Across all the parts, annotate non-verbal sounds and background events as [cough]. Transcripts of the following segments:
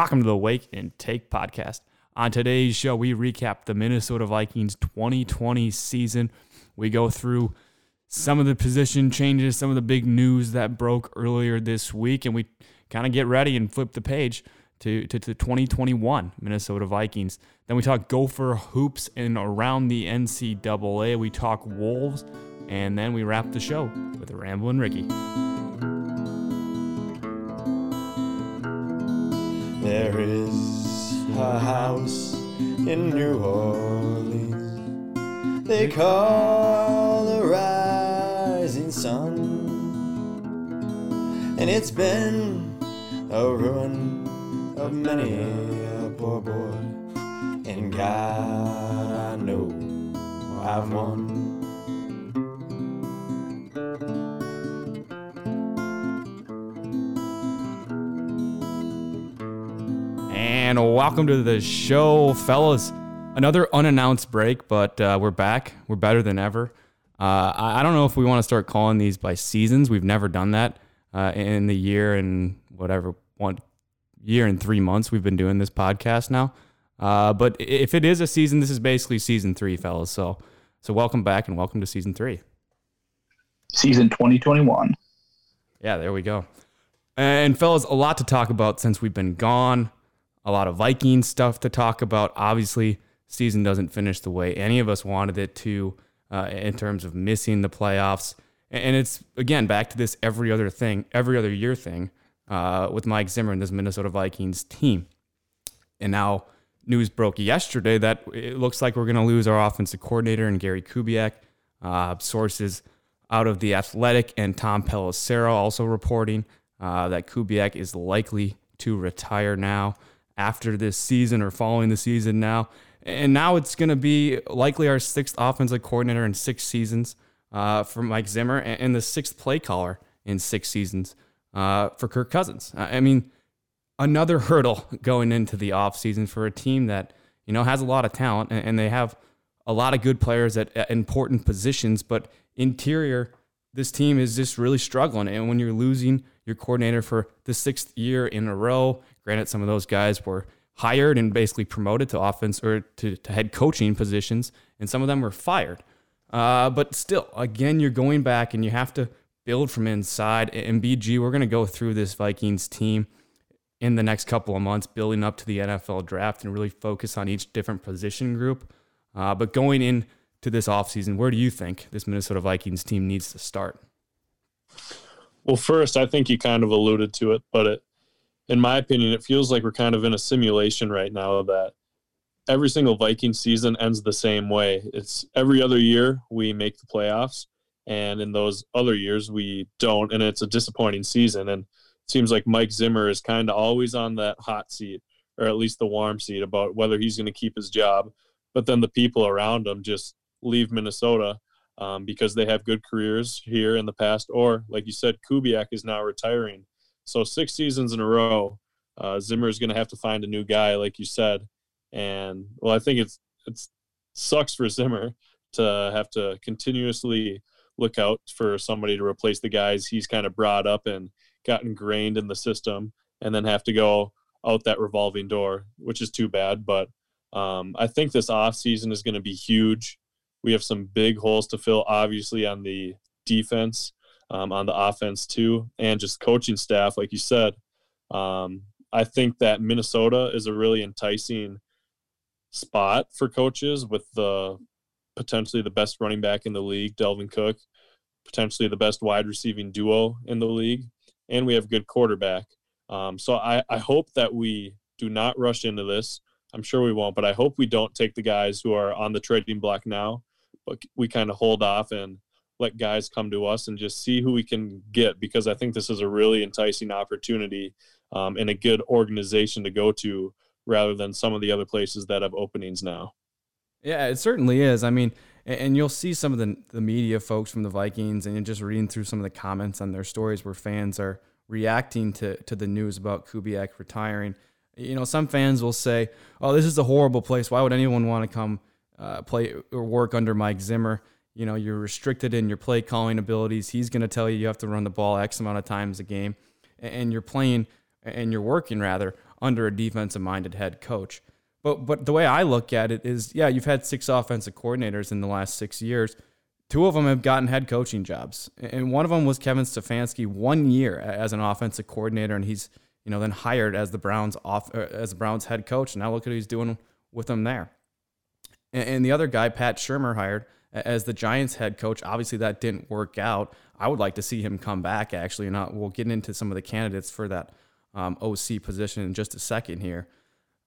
Welcome to the Wake and Take podcast. On today's show, we recap the Minnesota Vikings 2020 season. We go through some of the position changes, some of the big news that broke earlier this week, and we kind of get ready and flip the page to, to, to 2021 Minnesota Vikings. Then we talk Gopher hoops and around the NCAA. We talk Wolves, and then we wrap the show with a Ramblin' Ricky. There is a house in New Orleans they call the rising sun, and it's been a ruin of many a poor boy. And God, I know I've won. And welcome to the show, fellas. Another unannounced break, but uh, we're back. We're better than ever. Uh, I, I don't know if we want to start calling these by seasons. We've never done that uh, in the year and whatever one year and three months we've been doing this podcast now. Uh, but if it is a season, this is basically season three, fellas. So, so welcome back and welcome to season three. Season 2021. Yeah, there we go. And fellas, a lot to talk about since we've been gone. A lot of Viking stuff to talk about. Obviously, season doesn't finish the way any of us wanted it to, uh, in terms of missing the playoffs. And it's again back to this every other thing, every other year thing uh, with Mike Zimmer and this Minnesota Vikings team. And now news broke yesterday that it looks like we're going to lose our offensive coordinator and Gary Kubiak. Uh, sources out of the Athletic and Tom Pelissero also reporting uh, that Kubiak is likely to retire now after this season or following the season now. And now it's going to be likely our sixth offensive coordinator in six seasons uh, for Mike Zimmer and the sixth play caller in six seasons uh, for Kirk Cousins. I mean, another [laughs] hurdle going into the offseason for a team that, you know, has a lot of talent and they have a lot of good players at, at important positions, but interior, this team is just really struggling. And when you're losing your coordinator for the sixth year in a row, granted, some of those guys were hired and basically promoted to offense or to, to head coaching positions, and some of them were fired. Uh, but still, again, you're going back and you have to build from inside. And BG, we're going to go through this Vikings team in the next couple of months, building up to the NFL draft and really focus on each different position group. Uh, but going into this offseason, where do you think this Minnesota Vikings team needs to start? Well, first, I think you kind of alluded to it, but it, in my opinion, it feels like we're kind of in a simulation right now that every single Viking season ends the same way. It's every other year we make the playoffs, and in those other years we don't, and it's a disappointing season. And it seems like Mike Zimmer is kind of always on that hot seat, or at least the warm seat, about whether he's going to keep his job. But then the people around him just leave Minnesota um, because they have good careers here in the past, or like you said, Kubiak is now retiring. So six seasons in a row, uh, Zimmer is going to have to find a new guy, like you said. And well, I think it's it's sucks for Zimmer to have to continuously look out for somebody to replace the guys he's kind of brought up and got ingrained in the system, and then have to go out that revolving door, which is too bad. But um, I think this off season is going to be huge. We have some big holes to fill, obviously, on the defense, um, on the offense, too, and just coaching staff, like you said. Um, I think that Minnesota is a really enticing spot for coaches with the potentially the best running back in the league, Dalvin Cook, potentially the best wide receiving duo in the league, and we have good quarterback. Um, so I, I hope that we do not rush into this. I'm sure we won't, but I hope we don't take the guys who are on the trading block now, we kind of hold off and let guys come to us and just see who we can get because I think this is a really enticing opportunity um, and a good organization to go to rather than some of the other places that have openings now. Yeah, it certainly is. I mean, and you'll see some of the, the media folks from the Vikings and just reading through some of the comments on their stories where fans are reacting to, to the news about Kubiak retiring. You know, some fans will say, oh, this is a horrible place. Why would anyone want to come uh, play or work under Mike Zimmer? You know, you're restricted in your play calling abilities. He's going to tell you you have to run the ball X amount of times a game. And you're playing and you're working rather under a defensive minded head coach. But but the way I look at it is, yeah, you've had six offensive coordinators in the last six years. Two of them have gotten head coaching jobs, and one of them was Kevin Stefanski one year as an offensive coordinator, and he's you know then hired as the Browns off uh, as the Browns head coach. Now look at what he's doing with them there. And, and the other guy, Pat Shurmur, hired as the Giants head coach. Obviously, that didn't work out. I would like to see him come back actually, and we'll get into some of the candidates for that um, OC position in just a second here.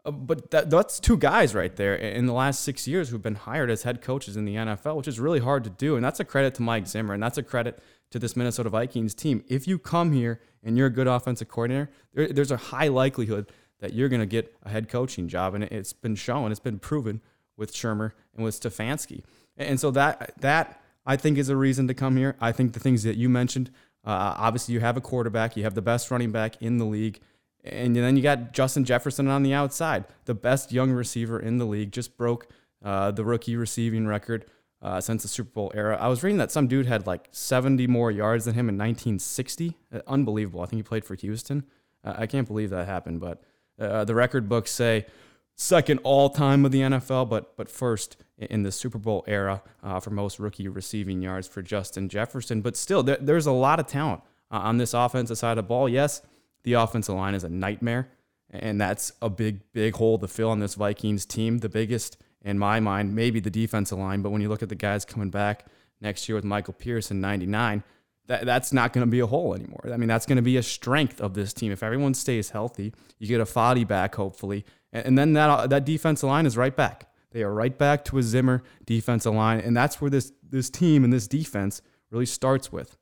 Uh, but that, that's two guys right there in the last six years who've been hired as head coaches in the NFL, which is really hard to do. And that's a credit to Mike Zimmer, and that's a credit to this Minnesota Vikings team. If you come here and you're a good offensive coordinator, there, there's a high likelihood that you're going to get a head coaching job. And it's been shown, it's been proven with Shurmur and with Stefanski. And so that, that I think is a reason to come here. I think the things that you mentioned, uh, obviously you have a quarterback, you have the best running back in the league. And then you got Justin Jefferson on the outside, the best young receiver in the league, just broke uh, the rookie receiving record uh, since the Super Bowl era. I was reading that some dude had like 70 more yards than him in 1960. Uh, unbelievable. I think he played for Houston. Uh, I can't believe that happened, but uh, the record books say second all time of the NFL, but but first in the Super Bowl era uh, for most rookie receiving yards for Justin Jefferson. But still, there, there's a lot of talent on this offensive side of the ball. Yes, the offensive line is a nightmare, and that's a big, big hole to fill on this Vikings team. The biggest, in my mind, maybe the defensive line. But when you look at the guys coming back next year with Michael Pierce in 99, that, that's not going to be a hole anymore. I mean, that's going to be a strength of this team. If everyone stays healthy, you get a Fadi back, hopefully. And, then that, that defensive line is right back. They are right back to a Zimmer defensive line. And that's where this, this team and this defense really starts with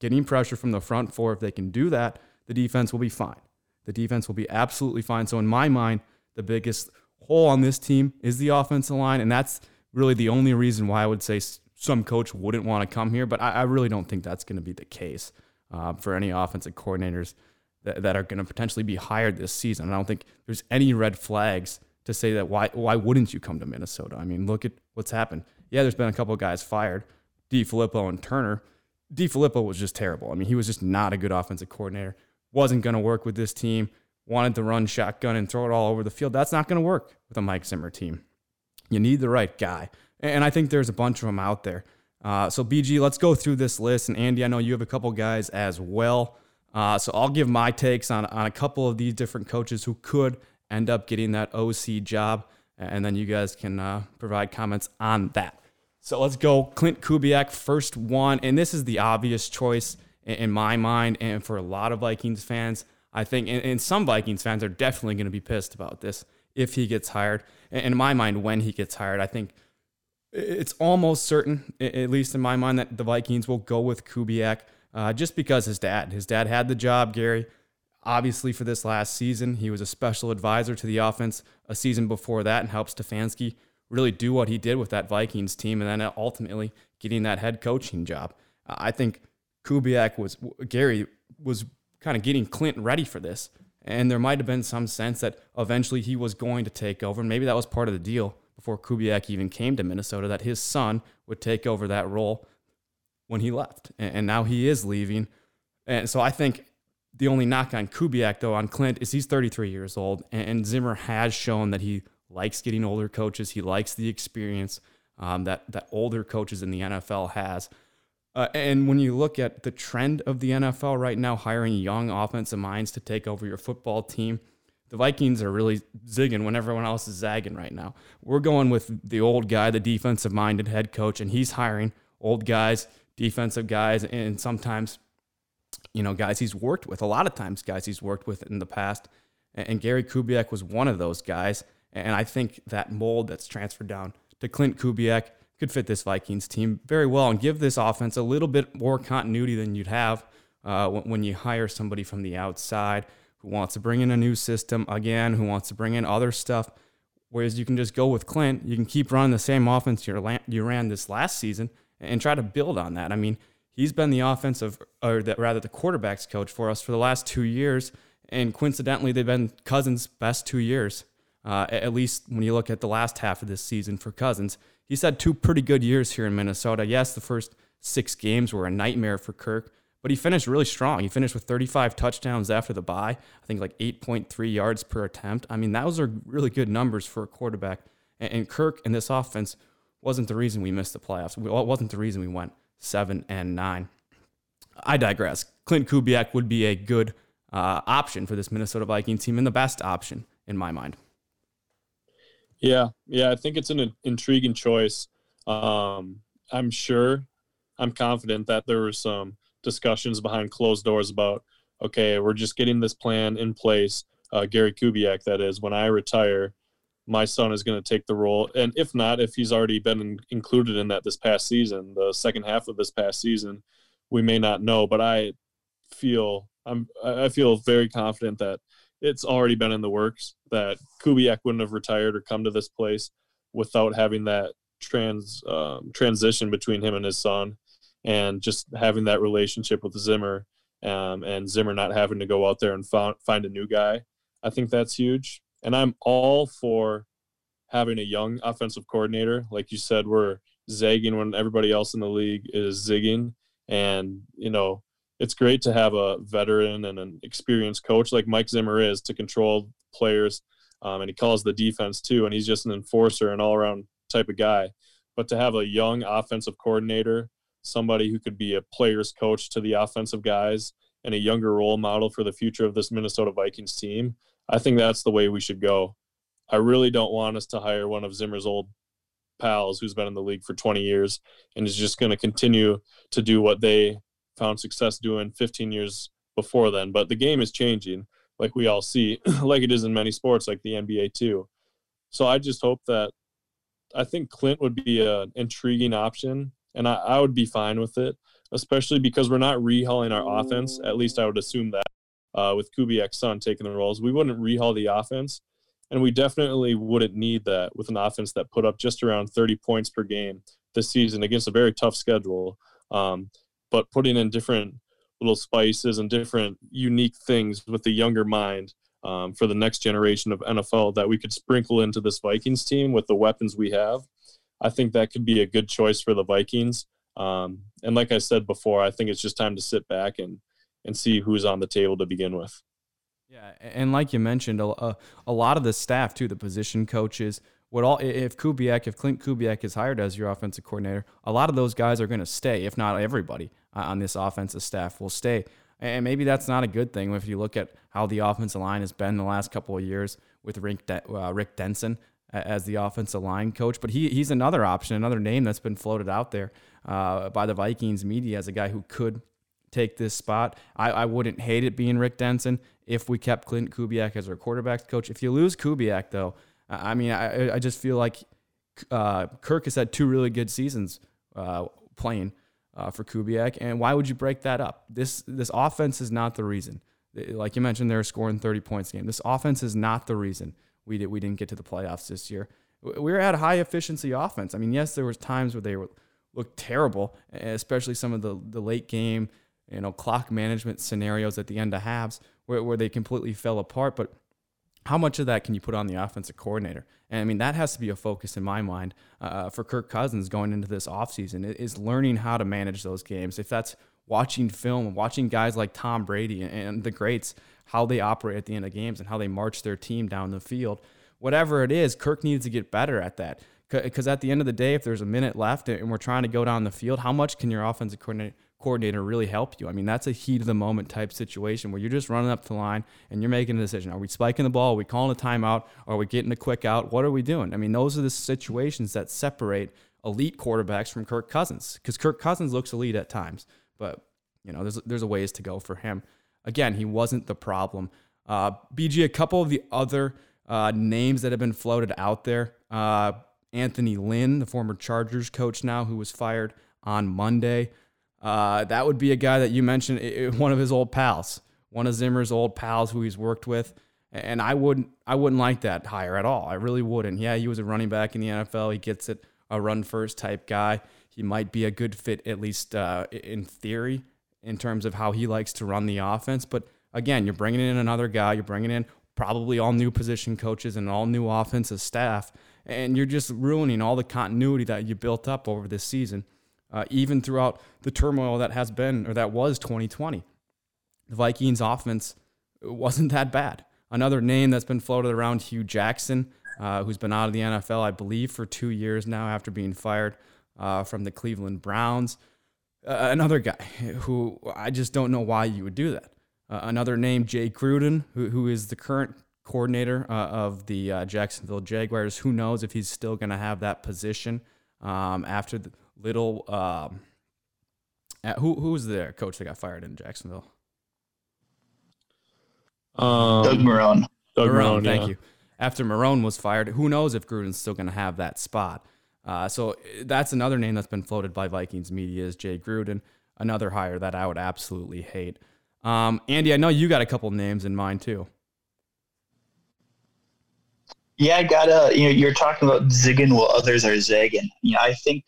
getting pressure from the front four. If they can do that, the defense will be fine. The defense will be absolutely fine. So, in my mind, the biggest hole on this team is the offensive line. And that's really the only reason why I would say some coach wouldn't want to come here. But I, I really don't think that's going to be the case uh, for any offensive coordinators that, that are going to potentially be hired this season. I don't think there's any red flags to say that why why wouldn't you come to Minnesota? I mean, look at what's happened. Yeah, there's been a couple of guys fired, DeFilippo and Turner. DeFilippo was just terrible. I mean, he was just not a good offensive coordinator wasn't going to work with this team, wanted to run shotgun and throw it all over the field. That's not going to work with a Mike Zimmer team. You need the right guy. And I think there's a bunch of them out there. Uh, so, BG, let's go through this list. And Andy, I know you have a couple guys as well. Uh, so, I'll give my takes on, on a couple of these different coaches who could end up getting that OC job. And then you guys can uh, provide comments on that. So, let's go. Clint Kubiak, first one. And this is the obvious choice in my mind, and for a lot of Vikings fans, I think, and, some Vikings fans are definitely going to be pissed about this if he gets hired. in my mind, when he gets hired, I think it's almost certain, at least in my mind, that the Vikings will go with Kubiak uh, just because his dad, his dad had the job, Gary. Obviously, for this last season, he was a special advisor to the offense a season before that and helped Stefanski really do what he did with that Vikings team and then ultimately getting that head coaching job. I think Kubiak was Gary was kind of getting Clint ready for this. And there might have been some sense that eventually he was going to take over. And maybe that was part of the deal before Kubiak even came to Minnesota, that his son would take over that role when he left. And now he is leaving. And so I think the only knock on Kubiak, though, on Clint is he's 33 years old. And Zimmer has shown that he likes getting older coaches. He likes the experience um, that, that older coaches in the NFL has. Uh, and when you look at the trend of the NFL right now, hiring young offensive minds to take over your football team, the Vikings are really zigging when everyone else is zagging right now. We're going with the old guy, the defensive minded head coach, and he's hiring old guys, defensive guys, and sometimes, you know, guys he's worked with. A lot of times, guys he's worked with in the past. And Gary Kubiak was one of those guys. And I think that mold that's transferred down to Clint Kubiak could fit this Vikings team very well and give this offense a little bit more continuity than you'd have uh, when you hire somebody from the outside who wants to bring in a new system again, who wants to bring in other stuff. Whereas you can just go with Clint, you can keep running the same offense you ran this last season and try to build on that. I mean, he's been the offensive, or rather the quarterbacks coach for us for the last two years, and coincidentally, they've been Cousins' best two years. Uh, at least when you look at the last half of this season for Cousins, he's had two pretty good years here in Minnesota. Yes, the first six games were a nightmare for Kirk, but he finished really strong. He finished with 35 touchdowns after the bye. I think like 8.3 yards per attempt. I mean, those are really good numbers for a quarterback. And Kirk and this offense wasn't the reason we missed the playoffs. It wasn't the reason we went seven and nine. I digress. Clint Kubiak would be a good uh, option for this Minnesota Vikings team and the best option in my mind. Yeah, yeah, I think it's an intriguing choice. Um, I'm sure, I'm confident that there were some discussions behind closed doors about, okay, we're just getting this plan in place. Uh, Gary Kubiak, that is, when I retire, my son is going to take the role. And if not, if he's already been in, included in that this past season, the second half of this past season, we may not know. But I feel I'm I feel very confident that it's already been in the works. That Kubiak wouldn't have retired or come to this place without having that trans um, transition between him and his son, and just having that relationship with Zimmer, um, and Zimmer not having to go out there and found, find a new guy. I think that's huge and I'm all for having a young offensive coordinator. Like you said, we're zagging when everybody else in the league is zigging. And, you know, it's great to have a veteran and an experienced coach like Mike Zimmer is to control players. Um, and he calls the defense too. And he's just an enforcer and all around type of guy. But to have a young offensive coordinator, somebody who could be a player's coach to the offensive guys and a younger role model for the future of this Minnesota Vikings team, I think that's the way we should go. I really don't want us to hire one of Zimmer's old pals who's been in the league for 20 years and is just going to continue to do what they found success doing 15 years before then. But the game is changing, like we all see, [laughs] like it is in many sports, like the NBA too. So I just hope that I think Clint would be an intriguing option, and I, I would be fine with it, especially because we're not rehauling our offense. At least I would assume that uh, with Kubiak's son taking the roles. We wouldn't rehaul the offense, and we definitely wouldn't need that with an offense that put up just around 30 points per game this season against a very tough schedule. Um, but putting in different little spices and different unique things with the younger mind um, for the next generation of NFL that we could sprinkle into this Vikings team with the weapons we have. I think that could be a good choice for the Vikings. Um, and like I said before, I think it's just time to sit back and and see who's on the table to begin with. Yeah, and like you mentioned, a, a lot of the staff too, the position coaches, what all if Kubiak, if Clint Kubiak is hired as your offensive coordinator, a lot of those guys are going to stay. If not everybody uh, on this offensive staff will stay, and maybe that's not a good thing if you look at how the offensive line has been the last couple of years with Rick uh, Rick Dennison as the offensive line coach. But he he's another option, another name that's been floated out there uh, by the Vikings media as a guy who could take this spot. I, I wouldn't hate it being Rick Dennison if we kept Clint Kubiak as our quarterbacks coach. If you lose Kubiak, though, I mean, I, I just feel like uh, Kirk has had two really good seasons uh, playing uh, for Kubiak, and why would you break that up? This this offense is not the reason. Like you mentioned, they're scoring 30 points a game. This offense is not the reason we did we didn't get to the playoffs this year. We were at high efficiency offense. I mean, yes, there was times where they were looked terrible, especially some of the the late game you know, clock management scenarios at the end of halves where, where they completely fell apart. But how much of that can you put on the offensive coordinator? And I mean, that has to be a focus in my mind uh, for Kirk Cousins going into this offseason is learning how to manage those games. If that's watching film, watching guys like Tom Brady and the greats, how they operate at the end of games and how they march their team down the field, whatever it is, Kirk needs to get better at that. Because at the end of the day, if there's a minute left and we're trying to go down the field, how much can your offensive coordinator coordinator really help you. I mean, that's a heat of the moment type situation where you're just running up the line and you're making a decision. Are we spiking the ball? Are we calling a timeout? Are we getting a quick out? What are we doing? I mean, those are the situations that separate elite quarterbacks from Kirk Cousins because Kirk Cousins looks elite at times, but you know, there's there's a ways to go for him. Again, he wasn't the problem. Uh, BG, a couple of the other uh, names that have been floated out there. Uh, Anthony Lynn, the former Chargers coach now, who was fired on Monday. Uh, that would be a guy that you mentioned, one of his old pals, one of Zimmer's old pals who he's worked with. And I wouldn't, I wouldn't like that hire at all. I really wouldn't. Yeah, he was a running back in the NFL. He gets it, a run first type guy. He might be a good fit, at least uh, in theory, in terms of how he likes to run the offense. But again, you're bringing in another guy. You're bringing in probably all new position coaches and all new offensive staff, and you're just ruining all the continuity that you built up over this season uh, even throughout the turmoil that has been or that was 2020. The Vikings offense wasn't that bad. Another name that's been floated around, Hue Jackson, uh, who's been out of the NFL, I believe, for two years now after being fired uh, from the Cleveland Browns. Uh, another guy who I just don't know why you would do that. Uh, another name, Jay Gruden, who, who is the current coordinator uh, of the Jacksonville Jaguars. Who knows if he's still going to have that position um, after the little. Um, who who was their coach that got fired in Jacksonville? Um, Doug Marrone. Doug Marrone, Marrone, thank yeah. you. After Marrone was fired, who knows if Gruden's still going to have that spot? Uh, so that's another name that's been floated by Vikings media is Jay Gruden, another hire that I would absolutely hate. Um, Andy, I know you got a couple names in mind too. Yeah, I gotta. You know, you're talking about zigging while others are zagging. You know, I think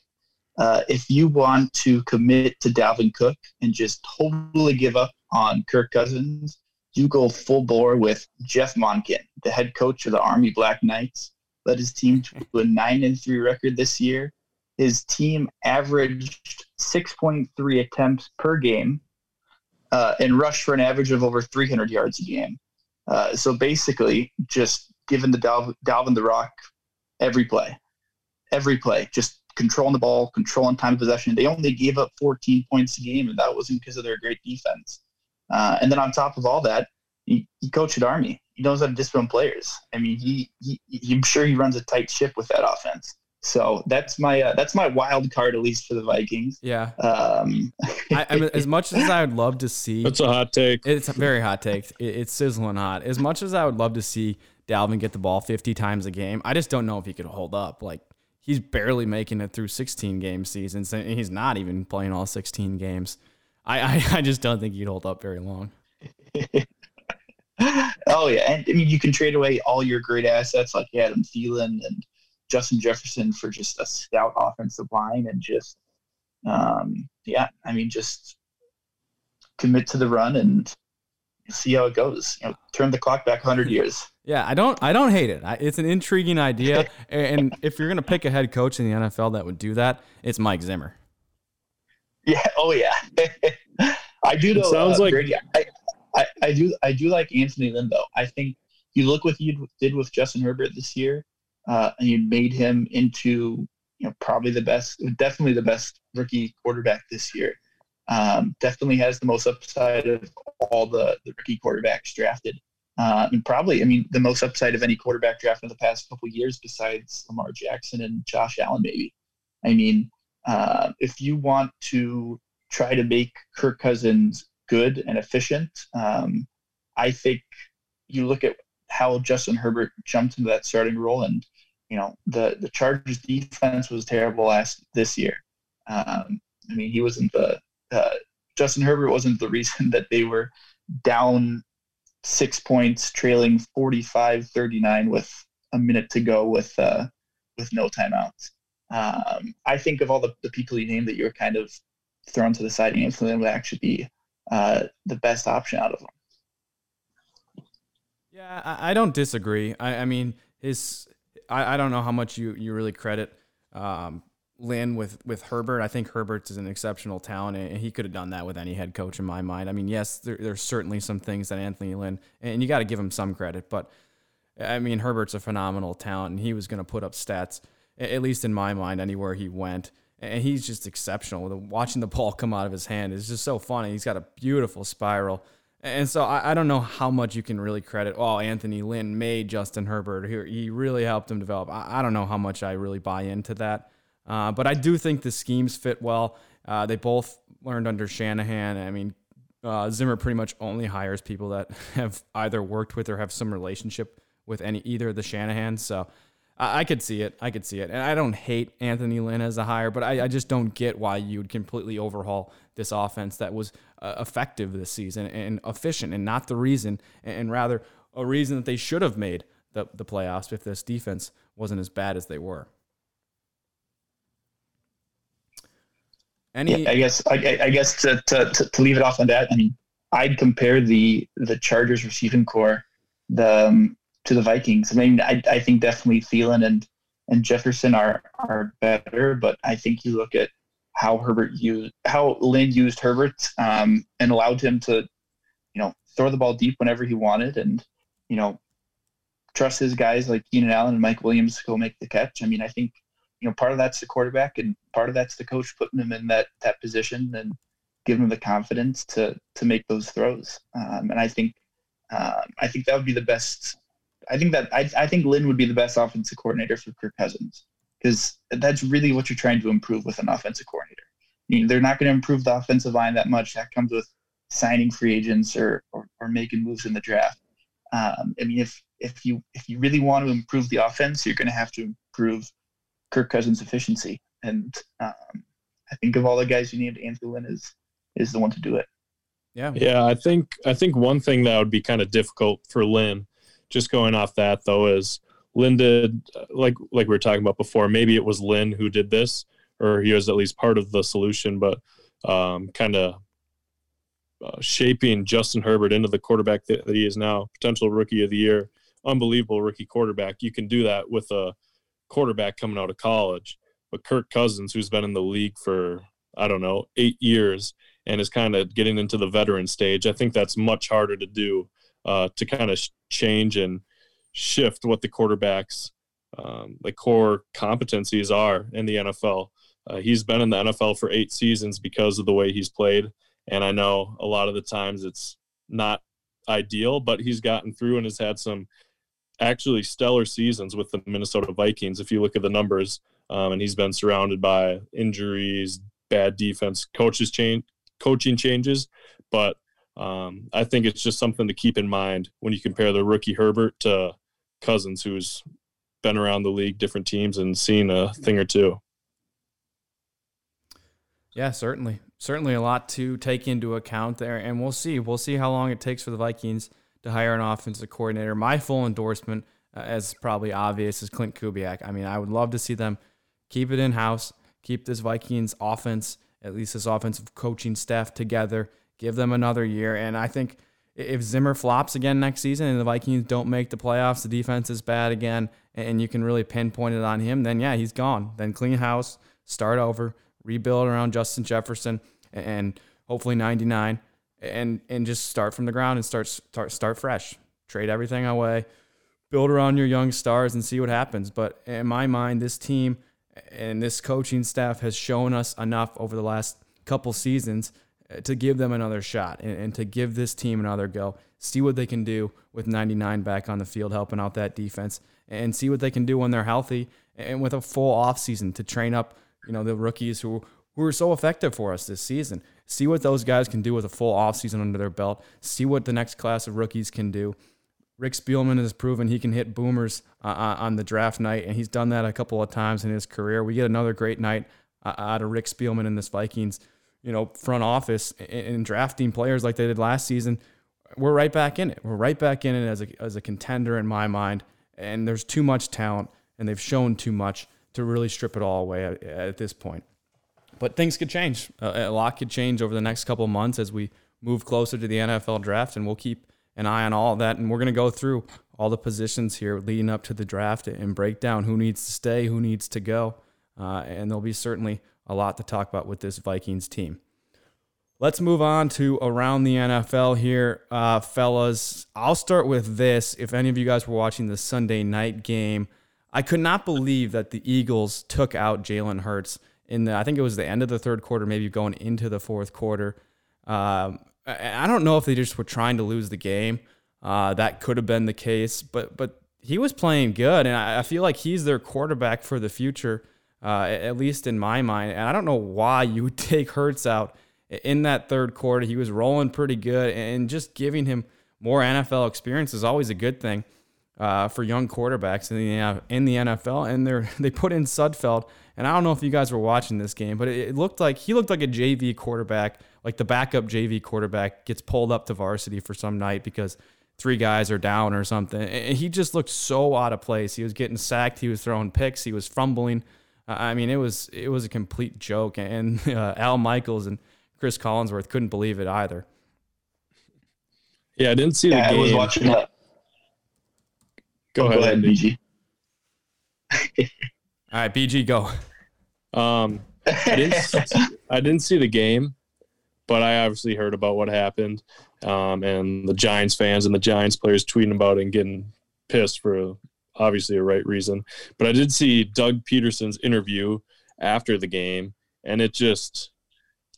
uh, if you want to commit to Dalvin Cook and just totally give up on Kirk Cousins, you go full bore with Jeff Monken, the head coach of the Army Black Knights. Led his team to [laughs] a nine and three record this year. His team averaged 6.3 attempts per game uh, and rushed for an average of over 300 yards a game. Uh, so basically, just giving the Dalvin, Dalvin the rock every play, every play, just controlling the ball, controlling time of possession. They only gave up 14 points a game, and that wasn't because of their great defense. Uh, and then on top of all that, he, he coached at Army. He knows how to discipline players. I mean, he, he, he I'm sure he runs a tight ship with that offense. So that's my uh, that's my wild card at least for the Vikings. Yeah. Um, I, I mean, as much as I would love to see, That's a hot take. it's a very hot take. It, it's sizzling hot. As much as I would love to see Dalvin get the ball 50 times a game, I just don't know if he could hold up. Like he's barely making it through 16 game seasons, and he's not even playing all 16 games. I, I, [laughs] I just don't think he'd hold up very long. [laughs] oh yeah, and I mean you can trade away all your great assets like Adam Thielen and Justin Jefferson for just a stout offensive line and just um, yeah, I mean just commit to the run and see how it goes. You know, turn the clock back 100 years. Yeah, I don't I don't hate it. I, it's an intriguing idea, [laughs] and if you're gonna pick a head coach in the NFL that would do that, it's Mike Zimmer. Yeah. Oh yeah. [laughs] I do know. sounds uh, like- Brady. I, I, I do. I do like Anthony Lynn though. I think you look what you did with Justin Herbert this year, uh, and you made him into you know probably the best, definitely the best rookie quarterback this year. Um, definitely has the most upside of all the, the rookie quarterbacks drafted. Uh, and probably, I mean, the most upside of any quarterback drafted in the past couple years, besides Lamar Jackson and Josh Allen, maybe. I mean, uh, if you want to try to make Kirk Cousins good and efficient, um, I think you look at how Justin Herbert jumped into that starting role, and you know the the Chargers defense was terrible last this year. Um, I mean, he wasn't the uh, Justin Herbert wasn't the reason [laughs] that they were down six points, trailing 45-39 with a minute to go with uh, with no timeouts. Um, I think of all the, the people you named that you're kind of thrown to the side, and Anthony would actually be uh, the best option out of them. Yeah, I, I don't disagree. I, I mean, his I, I don't know how much you, you really credit um, Lynn with, with Herbert. I think Herbert is an exceptional talent, and he could have done that with any head coach in my mind. I mean, yes, there, there's certainly some things that Anthony Lynn, and you got to give him some credit, but I mean, Herbert's a phenomenal talent, and he was going to put up stats, at least in my mind, anywhere he went. And he's just exceptional. Watching the ball come out of his hand is just so funny. He's got a beautiful spiral. And so I, I don't know how much you can really credit. Oh, Anthony Lynn made Justin Herbert. He, he really helped him develop. I, I don't know how much I really buy into that. Uh, but I do think the schemes fit well. Uh, they both learned under Shanahan. I mean, uh, Zimmer pretty much only hires people that [laughs] have either worked with or have some relationship with any either of the Shanahan. So I, I could see it. I could see it. And I don't hate Anthony Lynn as a hire, but I, I just don't get why you would completely overhaul this offense that was uh, effective this season and efficient and not the reason, and, and rather a reason that they should have made the, the playoffs if this defense wasn't as bad as they were. Any, Yeah, I guess I, I- guess to, to, to, to leave it off on that, I mean, I'd compare the the Chargers receiving core the um, to the Vikings. I mean, I, I think definitely Thielen and and Jefferson are are better, but I think you look at how Herbert used how Lynn used Herbert um, and allowed him to, you know, throw the ball deep whenever he wanted, and you know, trust his guys like Keenan Allen and Mike Williams to go make the catch. I mean, I think you know part of that's the quarterback, and part of that's the coach putting him in that that position and giving him the confidence to to make those throws. Um, and I think um, I think that would be the best. I think that I, I think Lynn would be the best offensive coordinator for Kirk Cousins because that's really what you're trying to improve with an offensive coordinator. I mean, they're not going to improve the offensive line that much. That comes with signing free agents or, or, or making moves in the draft. Um, I mean, if if you if you really want to improve the offense, you're going to have to improve Kirk Cousins' efficiency. And um, I think of all the guys you named, Anthony Lynn is is the one to do it. Yeah. Yeah, I think I think one thing that would be kind of difficult for Lynn, just going off that though, is Lynn did like like we were talking about before. Maybe it was Lynn who did this, or he was at least part of the solution, but um, kind of uh, shaping Justin Herbert into the quarterback that, that he is now, potential rookie of the year, unbelievable rookie quarterback. You can do that with a quarterback coming out of college, but Kirk Cousins, who's been in the league for I don't know eight years and is kind of getting into the veteran stage, I think that's much harder to do uh, to kind of change and shift what the quarterbacks um, like core competencies are in the NFL. Uh, he's been in the NFL for eight seasons because of the way he's played, and I know a lot of the times it's not ideal, but he's gotten through and has had some actually stellar seasons with the Minnesota Vikings. If you look at the numbers, um, and he's been surrounded by injuries, bad defense, coaches change, coaching changes, but um, I think it's just something to keep in mind when you compare the rookie Herbert to Cousins, who's been around the league, different teams, and seen a thing or two. Yeah, certainly. Certainly a lot to take into account there. And we'll see. We'll see how long it takes for the Vikings to hire an offensive coordinator. My full endorsement, uh, as probably obvious, is Clint Kubiak. I mean, I would love to see them keep it in house, keep this Vikings offense, at least this offensive coaching staff together, give them another year. And I think if Zimmer flops again next season and the Vikings don't make the playoffs, the defense is bad again, and you can really pinpoint it on him, then yeah, he's gone. Then clean house, start over, rebuild around Justin Jefferson, and hopefully 99, and and just start from the ground and start start start fresh. Trade everything away, build around your young stars, and see what happens. But in my mind, this team and this coaching staff has shown us enough over the last couple seasons uh, to give them another shot and, and, to give this team another go. See what they can do with 99 back on the field, helping out that defense, and see what they can do when they're healthy and with a full offseason to train up, you know, the rookies who who are so effective for us this season. See what those guys can do with a full offseason under their belt. See what the next class of rookies can do. Rick Spielman has proven he can hit boomers uh, uh on the draft night, and he's done that a couple of times in his career. We get another great night uh, out of Rick Spielman in this Vikings you know, front office in drafting players like they did last season, we're right back in it. We're right back in it as a, as a contender in my mind. And there's too much talent, and they've shown too much to really strip it all away at, at this point. But things could change. a lot could change over the next couple months as we move closer to the NFL draft, and we'll keep an eye on all that. And we're going to go through all the positions here leading up to the draft and break down who needs to stay, who needs to go. Uh, and there'll be certainly a lot to talk about with this Vikings team. Let's move on to around the NFL here, uh, fellas. I'll start with this. If any of you guys were watching the Sunday night game, I could not believe that the Eagles took out Jalen Hurts in the. I think it was the end of the third quarter, maybe going into the fourth quarter. Um, I don't know if they just were trying to lose the game. Uh, that could have been the case, but but he was playing good, and I, I feel like he's their quarterback for the future uh, at least in my mind. And I don't know why you would [laughs] take Hurts out in that third quarter. He was rolling pretty good, and just giving him more NFL experience is always a good thing uh, for young quarterbacks in the in the NFL. And they [laughs] they put in Sudfeld, and I don't know if you guys were watching this game, but it, it looked like he looked like a JV quarterback, like the backup JV quarterback gets pulled up to varsity for some night because three guys are down or something. And he just looked so out of place. He was getting sacked. He was throwing picks. He was fumbling. I mean, it was it was a complete joke, and [laughs] uh, Al Michaels and Cris Collinsworth couldn't believe it either. Yeah, I didn't see yeah, the game. I was watching that. Go, oh, ahead, go ahead, BG. All right, BG, go. Um, I didn't, [laughs] I didn't see the game, but I obviously heard about what happened, um, and the Giants fans and the Giants players tweeting about it and getting pissed for obviously a right reason. But I did see Doug Pederson's interview after the game, and it just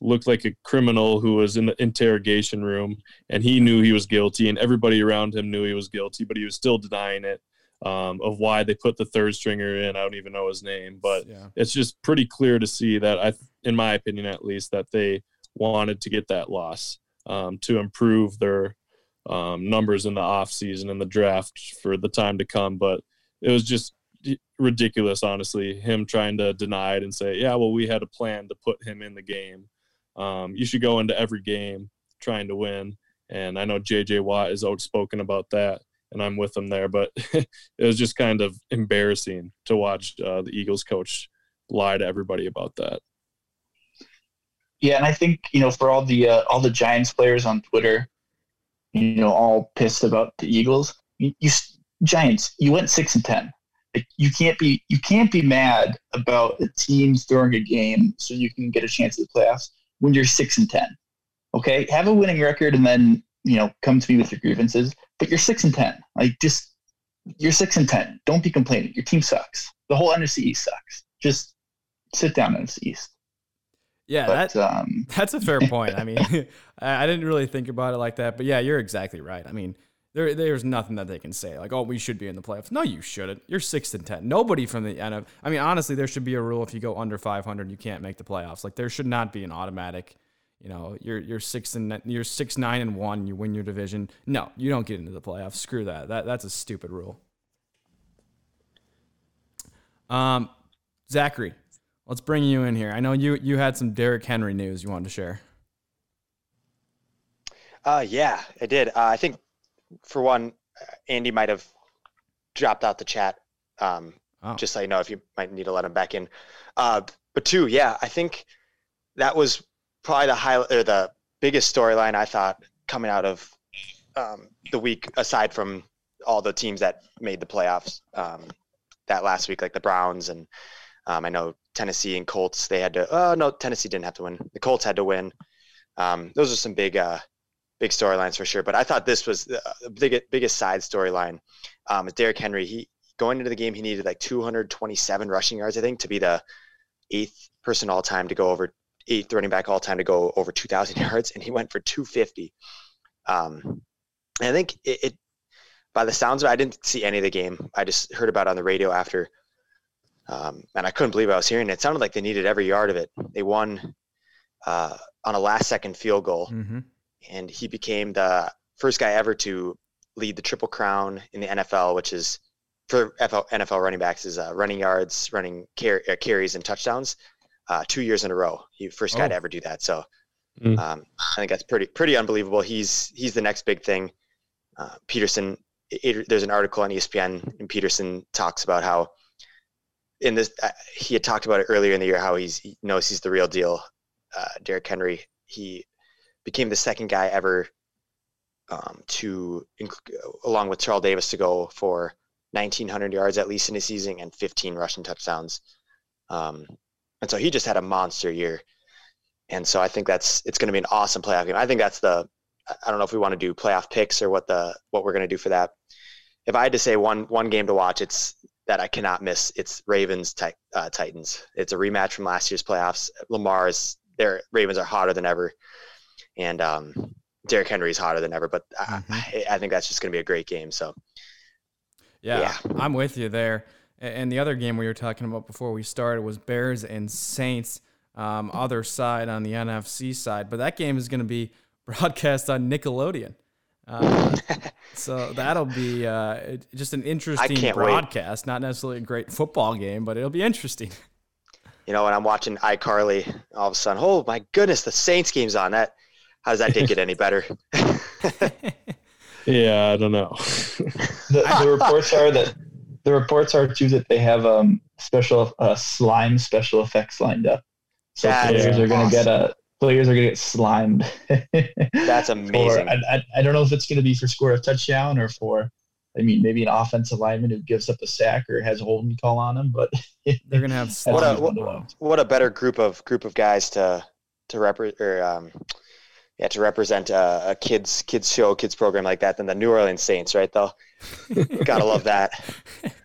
looked like a criminal who was in the interrogation room and he knew he was guilty and everybody around him knew he was guilty but he was still denying it um, of why they put the third stringer in i don't even know his name but Yeah. it's just pretty clear to see that i in my opinion at least that they wanted to get that loss um, to improve their um, numbers in the off season and the draft for the time to come but it was just ridiculous honestly him trying to deny it and say yeah well we had a plan to put him in the game um, you should go into every game trying to win. And I know JJ Watt is outspoken about that, and I'm with them there. But [laughs] it was just kind of embarrassing to watch uh, the Eagles coach lie to everybody about that. Yeah, and I think you know for all the uh, all the Giants players on Twitter, you know, all pissed about the Eagles. You, you Giants, you went six and ten. You can't be you can't be mad about the teams throwing a game so you can get a chance at the playoffs when you're six and ten. Okay, have a winning record and then you know come to me with your grievances. But you're six and ten. Like just you're six and ten. Don't be complaining. Your team sucks. The whole NFC East sucks. Just sit down NFC East. Yeah, But that, um, [laughs] That's a fair [laughs] point. I mean, [laughs] I didn't really think about it like that, but yeah, you're exactly right. I mean, there there's nothing that they can say like, "Oh, we should be in the playoffs." No, you shouldn't. You're six and ten. Nobody from the NFL. I mean, honestly, there should be a rule if you go under 500, you can't make the playoffs. Like, there should not be an automatic. You know, you're you're six and you're six nine and one. You win your division. No, you don't get into the playoffs. Screw that. That that's a stupid rule. Um, Zachary, let's bring you in here. I know you you had some Derrick Henry news you wanted to share. Uh, yeah, I did. Uh, I think for one, Andy might have dropped out the chat. Um, Oh. Just so you know, if you might need to let him back in. Uh, but two, yeah, I think that was probably the high or the biggest storyline I thought coming out of um, the week, aside from all the teams that made the playoffs um, that last week, like the Browns and um, I know Tennessee and Colts. They had to. Oh no, Tennessee didn't have to win. The Colts had to win. Um, those are some big, uh, big storylines for sure. But I thought this was the the biggest, biggest side storyline. Um, with Derrick Henry, he going into the game, he needed like 227 rushing yards, I think, to be the eighth person all time to go over eighth running back all time to go over 2,000 [laughs] yards, and he went for 250. Um, and I think it, it, by the sounds of it, I didn't see any of the game. I just heard about it on the radio after, um, and I couldn't believe I was hearing. It sounded like they needed every yard of it. They won uh, on a last-second field goal Mm-hmm. and he became the first guy ever to lead the triple crown in the NFL, which is for NFL, NFL running backs is uh, running yards, running car- uh, carries, and touchdowns. Uh, two years in a row, he first guy to Oh. ever do that. So Mm. um, I think that's pretty pretty unbelievable. He's he's the next big thing. Uh, Peterson, it, there's an article on ESPN, and Peterson talks about how in this uh, he had talked about it earlier in the year how he's he knows he's the real deal. Uh, Derrick Henry, he became the second guy ever um, to, along with Charles Davis, to go for 1,900 yards at least in a season and 15 rushing touchdowns. Um, and so he just had a monster year. And so I think that's it's going to be an awesome playoff game. I think that's the I- don't know if we want to do playoff picks or what the what we're going to do for that. If I had to say one one game to watch, it's that I cannot miss. It's Ravens uh, Titans. It's a rematch from last year's playoffs. Lamar's their Ravens are hotter than ever, and um, Derrick Henry is hotter than ever. But I, I, I think that's just going to be a great game. So Yeah, Yeah. I'm with you there. A- And the other game we were talking about before we started was Bears and Saints, um, other side on the NFC side. But that game is going to be [laughs] broadcast on Nickelodeon. Uh, so [laughs] that'll be uh, just an interesting can't wait. broadcast. Not necessarily a great football game, but it'll be interesting. [laughs] you know when I'm watching iCarly, all of a sudden, oh my goodness, the Saints game's on. That how does that did get any better? Yeah, I don't know. the, the reports are that the reports are too that they have um special uh, slime special effects lined up. So That players is are going to get a players are going to get slimed. [laughs] That's [laughs] For, amazing. I, I, I don't know if it's going to be for score a touchdown or for I mean, maybe an offensive lineman who gives up a sack or has a holding call on him, but [laughs] They're gonna have What a- slime. what- What a better group of group of guys to to represent or um, yeah to represent a, a kids kids show kids program like that than the New Orleans Saints, right? Though, [laughs] gotta love that.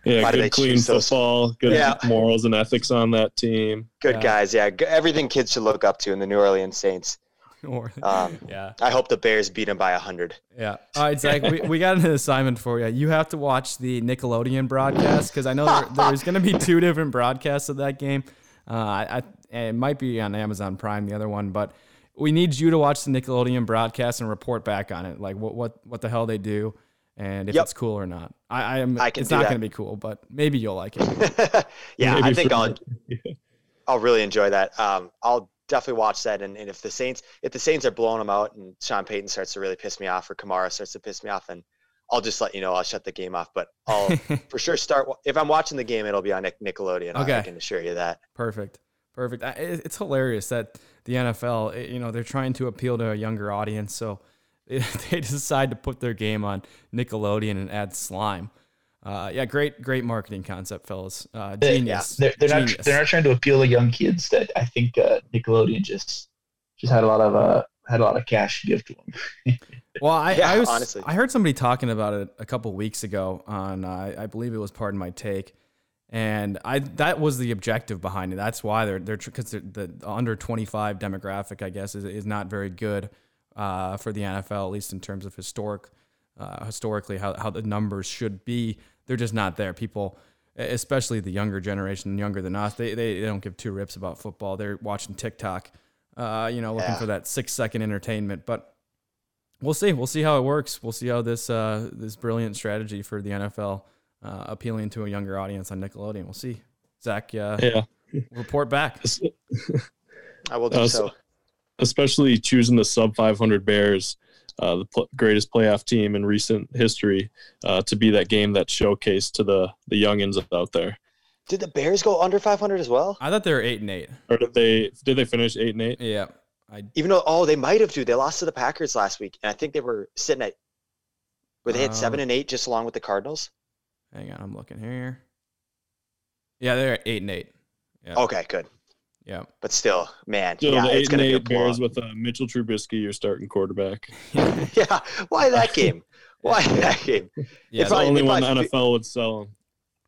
Yeah, Why do they good clean choose those? football, good Yeah. morals and ethics on that team. Good Yeah. guys, yeah. Everything kids should look up to in the New Orleans Saints. Or- Um, [laughs] yeah, I hope the Bears beat them by a hundred. yeah. All right, Zach, we, we got an assignment for you. You have to watch the Nickelodeon broadcast because I know there, there's going to be two different broadcasts of that game. Uh, I, I, it might be on Amazon Prime, the other one, but we need you to watch the Nickelodeon broadcast and report back on it, like what what what the hell they do, and if Yep. it's cool or not. I, I am. I can it's not that. going to be cool, but maybe you'll like it. [laughs] yeah, Maybe I think I'll [laughs] I'll really enjoy that. Um, I'll definitely watch that. And, and if the Saints, if the Saints are blowing them out and Sean Payton starts to really piss me off or Kamara starts to piss me off, and I'll just let you know. I'll shut the game off. But I'll [laughs] for sure start. If I'm watching the game, it'll be on Nickelodeon. I- I can assure you that. Perfect. Perfect. It's hilarious that the NFL, it- you know, they're trying to appeal to a younger audience, so [laughs] they decide to put their game on Nickelodeon and add slime. Uh, yeah, great, great marketing concept, fellas. Uh, They- genius. they're, they're not they're not trying to appeal to young kids. That I think uh, Nickelodeon just just had a lot of uh had a lot of cash to give to them. [laughs] Well, I, Yeah, I was honestly. I heard somebody talking about it a couple weeks ago on uh, I believe it was Pardon My Take, and I that was the objective behind it. That's why they're they're because the under twenty five demographic I guess is is not very good uh, for the NFL at least in terms of historic uh, historically how how the numbers should be. They're just not there. People. Especially the younger generation, younger than us, they, they, they don't give two rips about football. They're watching TikTok, uh, you know, looking Yeah. for that six second entertainment. But we'll see. We'll see how it works. We'll see how this uh, this brilliant strategy for the NFL uh, appealing to a younger audience on Nickelodeon. We'll see. Zach, uh, Yeah, report back. [laughs] I will do Uh, so. so- especially choosing the sub 500 Bears, uh, the pl- greatest playoff team in recent history, uh, to be that game that showcased to the the youngins out there. Did the Bears go under 500 as well? I thought they were eight and eight. Or did they did they finish eight and eight? Yeah, I Even though, oh, they might have, dude. They lost to the Packers last week, and I think they were sitting at, were they at seven Um, and eight, just along with the Cardinals? Hang on. I'm looking here. Yeah, they're at eight and eight. Yeah, Okay, good. yeah. But still, man, So yeah, the it's eight and gonna be a eight Bears blowout. with uh, Mitchell Trubisky, your starting quarterback. [laughs] [laughs] Yeah, why that game? Why that game? yeah. It's probably- the only one the probably- NFL would sell him.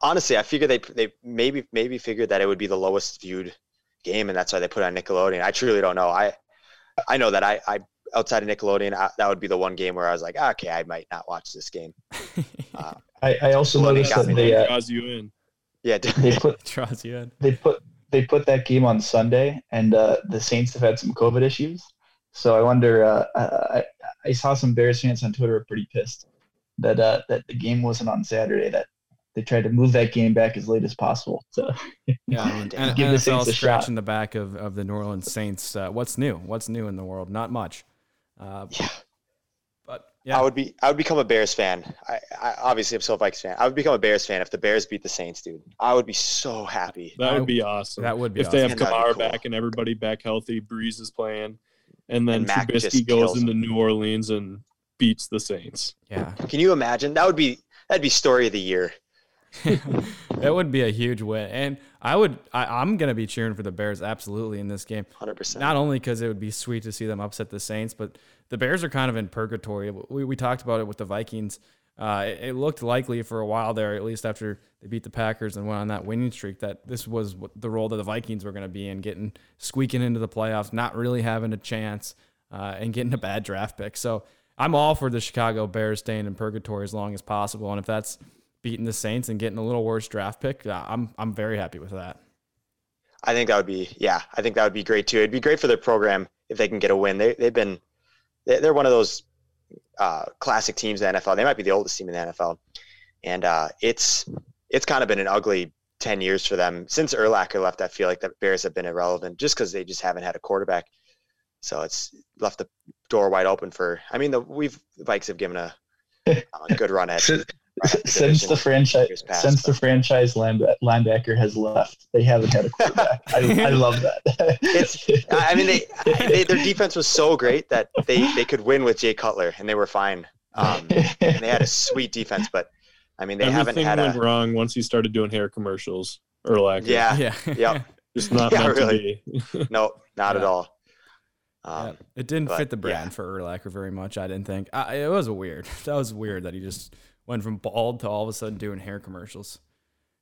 Honestly, I figured they they maybe maybe figured that it would be the lowest viewed game, and that's why they put on Nickelodeon. I truly don't know. I I know that I I outside of Nickelodeon, I, that would be the one game where I was like, "Ah, okay, I might not watch this game. [laughs] Uh, I, I also Well, noticed that me they uh, draws you in. yeah, they put [laughs] draws you in. they put they put that game on Sunday, and uh, the Saints have had some COVID issues. So I wonder. Uh, I, I saw some Bears fans on Twitter were pretty pissed that uh, that the game wasn't on Saturday. That they tried to move that game back as late as possible. So Yeah, I [laughs] mean, and, Give the NFL Saints a shot. scratching the back of, of the New Orleans Saints. Uh, what's new? What's new in the world? Not much. Uh, Yeah. But yeah, I would be I would become a Bears fan. I, I obviously I'm still a Vikings fan. I would become a Bears fan if the Bears beat the Saints, dude. I would be so happy. That would be awesome. that would be if they have awesome. Kamara cool. back and everybody back healthy, Brees is playing, and then And Mac Trubisky goes kills into New Orleans and beats the Saints. yeah. Can you imagine? That would be that'd be story of the year. [laughs] that would be a huge win, and I would. I, I'm gonna be cheering for the Bears absolutely in this game. Hundred percent. Not only because it would be sweet to see them upset the Saints, but the Bears are kind of in purgatory. We, we talked about it with the Vikings. Uh, it, it looked likely for a while there, at least after they beat the Packers and went on that winning streak, that this was the role that the Vikings were going to be in, getting squeaking into the playoffs, not really having a chance, uh, and getting a bad draft pick. So I'm all for the Chicago Bears staying in purgatory as long as possible, and if that's beating the Saints and getting a little worse draft pick, uh, I'm I'm very happy with that. I think that would be yeah. I think that would be great too. It'd be great for their program if they can get a win. They they've been they're one of those uh, classic teams in the NFL. They might be the oldest team in the NFL, and uh, it's it's kind of been an ugly ten years for them since Urlacher left. I feel like the Bears have been irrelevant just because they just haven't had a quarterback. So it's left the door wide open for. I mean, the we've the Vikes have given a, a good run at. [laughs] since, the since the division franchise years past, since the franchise linebacker, linebacker has left, they haven't had a quarterback. I, I [laughs] love that. It's- I I mean, they, they their defense was so great that they they could win with Jay Cutler and they were fine. Um, and they had a sweet defense, but I mean, they haven't Everything had went a wrong once he started doing hair commercials. Urlacher. yeah, yeah. yep, [laughs] Just not Yeah, meant really. to be. [laughs] no, not at Yeah. all. Yeah, Um, it didn't but, fit the brand yeah. for Urlacher very much. I didn't think. I, it was weird. That was weird that he just went from bald to all of a sudden doing hair commercials.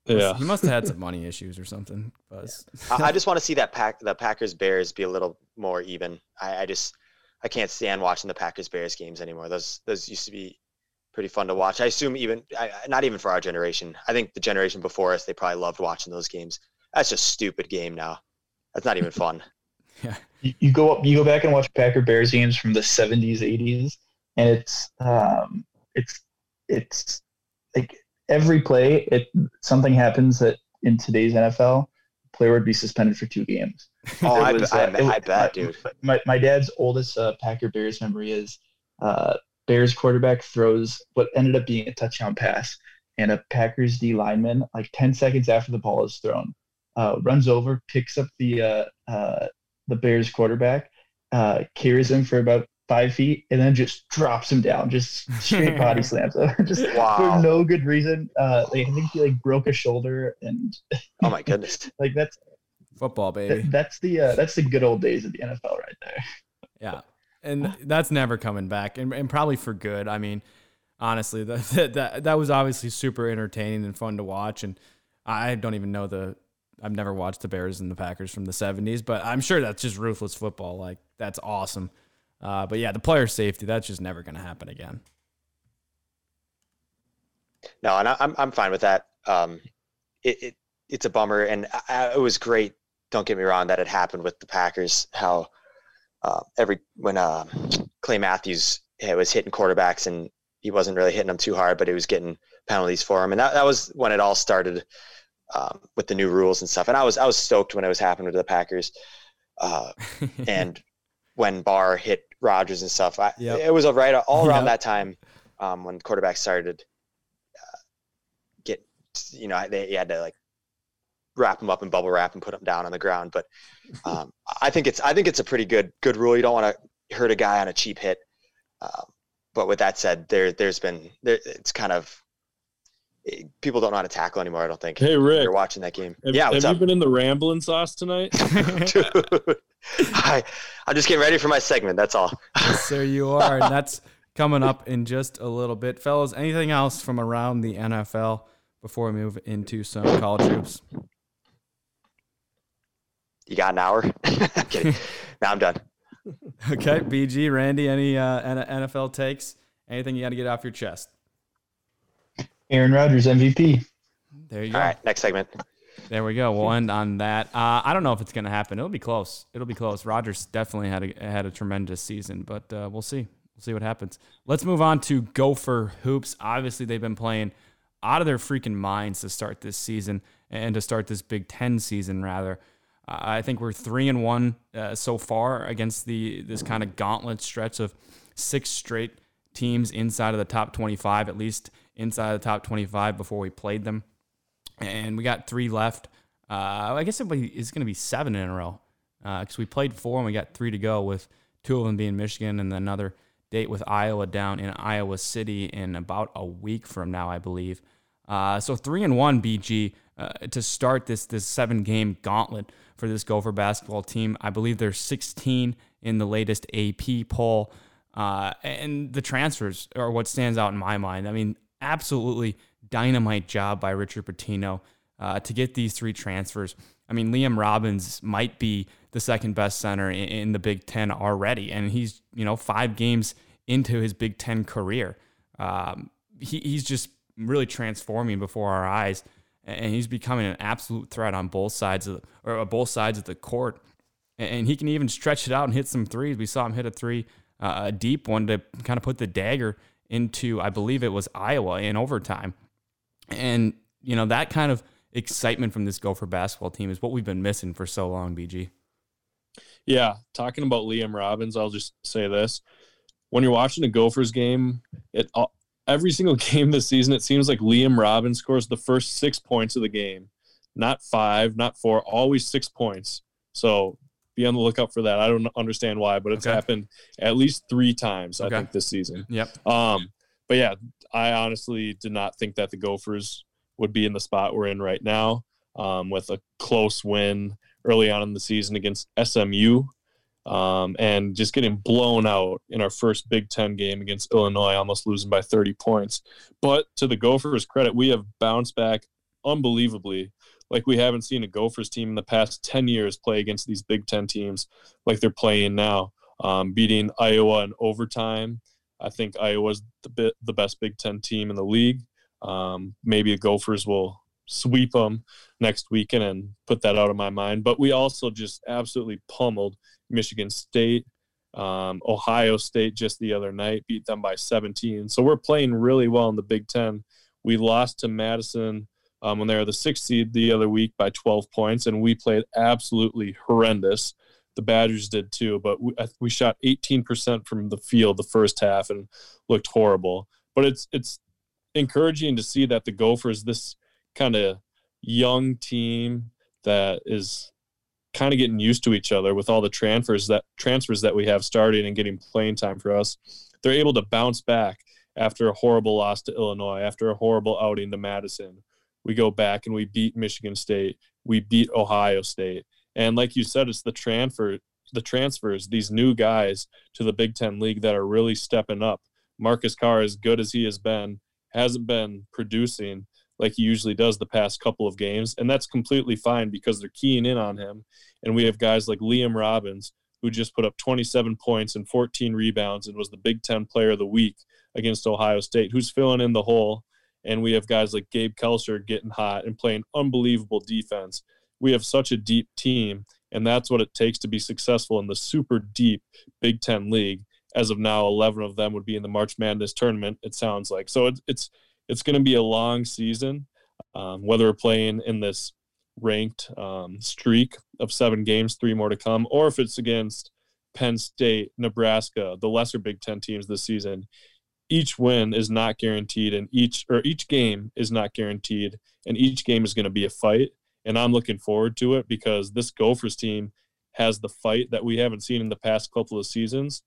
yeah. he must have had some [laughs] money issues or something. Buzz. I, I just want to see that pack the Packers Bears be a little more even. I, I just I can't stand watching the Packers Bears games anymore. Those those used to be pretty fun to watch. I assume even I, I- not even for our generation. I think the generation before us they probably loved watching those games. That's just stupid game now. That's not even fun. [laughs] you, you go up, you go back and watch Packer Bears games from the 70s, 80s, and it's um, it's it's like every play, it something happens that in today's NFL, player would be suspended for two games. [laughs] Oh, I, was, I, uh, I was- bet, my- dude. My my dad's oldest uh, Packer Bears memory is uh, Bears quarterback throws what ended up being a touchdown pass, and a Packers D lineman, like ten seconds after the ball is thrown, uh, runs over, picks up the uh, uh, the Bears quarterback, uh, carries him for about five feet, and then just drops him down, just straight [laughs] body slams him, [laughs] just Wow. for no good reason. Uh, like, I think he like broke a shoulder, and [laughs] Oh my goodness. like that's Football, baby. that's the uh, that's the good old days of the NFL right there. Yeah, and that's never coming back, and, and probably for good. I mean, honestly, that, that that that was obviously super entertaining and fun to watch. And I don't even know the. I've never watched the Bears and the Packers from the '70s, but I'm sure that's just ruthless football. Like that's awesome. Uh, but yeah, the player safety that's just never going to happen again. No, and I, I'm I'm fine with that. Um, it, it it's a bummer, and I, I- it was great. Don't get me wrong that it happened with the Packers. How uh, every when uh, Clay Matthews eh, was hitting quarterbacks and he wasn't really hitting them too hard, but he was getting penalties for him, and that, that was when it all started um, with the new rules and stuff. And I was I was stoked when it was happening to the Packers, uh, [laughs] and when Barr hit Rodgers and stuff. I, Yep. It was right all around Yep. that time um, when quarterbacks started uh, get you know they you had to like wrap them up in bubble wrap and put them down on the ground. But [laughs] um, I think it's I think it's a pretty good good rule. You don't want to hurt a guy on a cheap hit. Um, but with that said, there there's been there it's kind of people don't know how to tackle anymore. I don't think. Hey If Rick, You're watching that game. have, yeah, have what's you been in the rambling sauce tonight? [laughs] [laughs] Dude, I, I'm just getting ready for my segment. That's all. yes, there you are. And [laughs] that's coming up in just a little bit. Fellas, anything else from around the NFL before we move into some college hoops? You got an hour? I'm kidding. Now I'm done. Okay, BG, Randy, any uh, NFL takes? Anything you got to get off your chest? Aaron Rodgers MVP. There you go. All right, next segment. There we go. We'll end on that. Uh, I don't know if it's going to happen. It'll be close. It'll be close. Rodgers definitely had a had a tremendous season, but uh, we'll see. We'll see what happens. Let's move on to Gopher hoops. Obviously, they've been playing out of their freaking minds to start this season and to start this Big Ten season, rather. Uh, I think we're three and one uh, so far against the this kind of gauntlet stretch of six straight teams inside of the top 25, at least inside the top 25 before we played them and we got three left. Uh, I guess it is going to be seven in a row because we played four and we got three to go, with two of them being Michigan and another date with Iowa down in Iowa City in about a week from now, I believe. Uh, so three and one BG uh, to start this this seven game gauntlet for this Gopher basketball team. I believe they're 16 in the latest AP poll. Uh, and the transfers are what stands out in my mind. I mean, absolutely dynamite job by Richard Pitino uh, to get these three transfers. I mean, Liam Robbins might be the second best center in, in the Big Ten already, and he's you know five games into his Big Ten career. Um, he, he's just really transforming before our eyes, and he's becoming an absolute threat on both sides of the, or uh, both sides of the court. And he can even stretch it out and hit some threes. We saw him hit a three, uh, a deep one to kind of put the dagger into, I believe it was Iowa in overtime. And, you know, that kind of excitement from this Gopher basketball team is what we've been missing for so long, BG. Yeah, talking about Liam Robbins, I'll just say this: when you're watching a Gophers game, it every single [laughs] game this season, it seems like Liam Robbins scores the first six points of the game, not five, not four, always six points. So be on the lookout for that. I don't understand why, but it's Okay. happened at least three times Okay. I think this season. Yep. Um, but yeah, I honestly did not think that the Gophers would be in the spot we're in right now um, with a close win early on in the season against SMU um, and just getting blown out in our first Big Ten game against Illinois, almost losing by 30 points. But to the Gophers' credit, we have bounced back unbelievably. Like we haven't seen a Gophers team in the past 10 years play against these Big Ten teams like they're playing now, um, beating Iowa in overtime. I think Iowa's the, bit, the best Big Ten team in the league. Um, maybe the Gophers will sweep them next weekend and put that out of my mind. But we also just absolutely pummeled Michigan State, um, Ohio State just the other night, beat them by 17. So we're playing really well in the Big Ten. We lost to Madison um, when they were the sixth seed the other week by 12 points, and we played absolutely horrendous. The Badgers did too, but we, we shot 18% from the field the first half and looked horrible. But it's it's encouraging to see that the Gophers, this kind of young team that is kind of getting used to each other with all the transfers that transfers that we have starting and getting playing time for us. They're able to bounce back after a horrible loss to Illinois, after a horrible outing to Madison. We go back and we beat Michigan State, we beat Ohio State. And like you said, it's the transfer the transfers, these new guys to the Big Ten League that are really stepping up. Marcus Carr, as good as he has been, hasn't been producing like he usually does the past couple of games. And that's completely fine because they're keying in on him. And we have guys like Liam Robbins, who just put up 27 points and 14 rebounds and was the Big Ten player of the week against Ohio State, who's filling in the hole. And we have guys like Gabe Kalscheur getting hot and playing unbelievable defense. We have such a deep team, and that's what it takes to be successful in the super deep Big Ten league. As of now, 11 of them would be in the March Madness tournament, it sounds like. So it's, it's it's going to be a long season. Um, whether we're playing in this ranked um, streak of seven games, three more to come, or if it's against Penn State, Nebraska, the lesser Big Ten teams this season, each win is not guaranteed, and each or each game is not guaranteed, and each game is going to be a fight. And I'm looking forward to it because this Gophers team has the fight that we haven't seen in the past couple of seasons,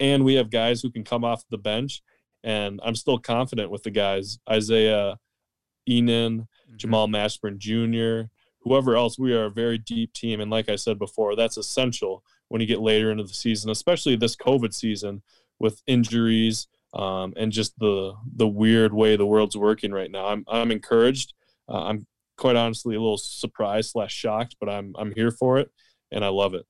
and we have guys who can come off the bench and I'm still confident with the guys Isaiah Ihnen, mm-hmm. Jamal Mashburn Jr., whoever else. We are a very deep team, and like I said before, that's essential when you get later into the season, especially this COVID season with injuries um, and just the the weird way the world's working right now. I'm I'm encouraged. Uh, I'm quite honestly a little surprised slash shocked, but I'm I'm here for it, and I love it.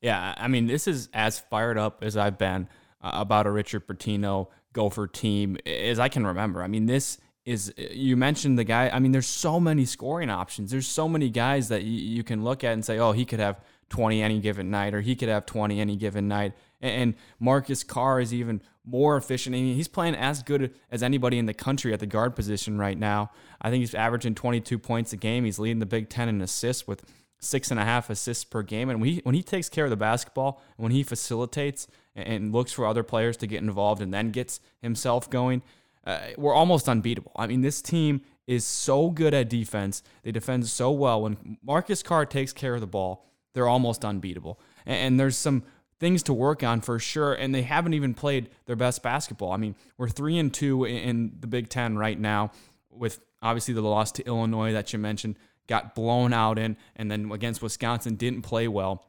Yeah, I mean, this is as fired up as I've been uh, about a Richard Pitino Gopher team as I can remember. I mean, this is you mentioned the guy. I mean, there's so many scoring options. There's so many guys that you can look at and say, oh, he could have 20 any given night, or he could have 20 any given night. And Marcus Carr is even more efficient. I mean, he's playing as good as anybody in the country at the guard position right now. I think he's averaging 22 points a game. He's leading the Big Ten in assists with six and a half assists per game. And when he, when he takes care of the basketball, when he facilitates and looks for other players to get involved and then gets himself going, uh, we're almost unbeatable. I mean, this team is so good at defense. They defend so well. When Marcus Carr takes care of the ball, they're almost unbeatable. And, and there's some things to work on for sure. And they haven't even played their best basketball. I mean, we're three and two in the Big Ten right now, with obviously the loss to Illinois that you mentioned, got blown out in, and then against Wisconsin didn't play well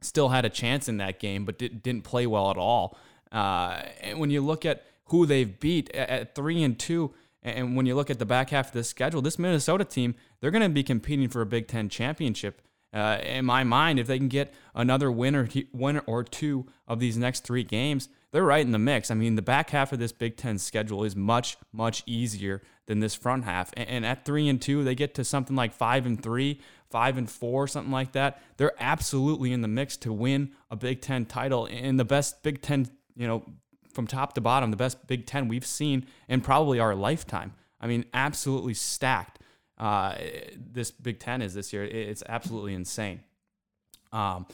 still had a chance in that game, but did, not play well at all. Uh, and when you look at who they've beat at, at three and two, and when you look at the back half of the schedule, this Minnesota team, they're going to be competing for a Big Ten championship. Uh, in my mind, if they can get another win or, win or two of these next three games, they're right in the mix. I mean, the back half of this Big Ten schedule is much, much easier than this front half. And, and at three and two, they get to something like five and three five and four, something like that, they're absolutely in the mix to win a Big Ten title in the best Big Ten, you know, from top to bottom, the best Big Ten we've seen in probably our lifetime. I mean, absolutely stacked. Uh, this Big Ten is this year. It's absolutely insane. Um,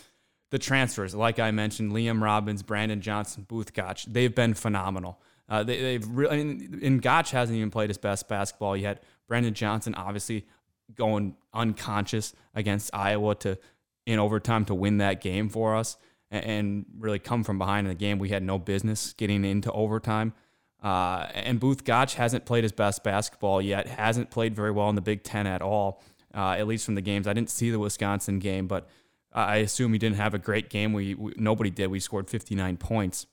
the transfers, like I mentioned, Liam Robbins, Brandon Johnson, Both Gach, they've been phenomenal. Uh, they, have really, and Gach hasn't even played his best basketball yet. Brandon Johnson, obviously, going unconscious against Iowa to in overtime to win that game for us and, really come from behind in the game we had no business getting into overtime. Uh, and Both Gach hasn't played his best basketball yet, hasn't played very well in the Big Ten at all, uh, at least from the games. I didn't see the Wisconsin game, but I assume he didn't have a great game. We, we Nobody did. We scored 59 points.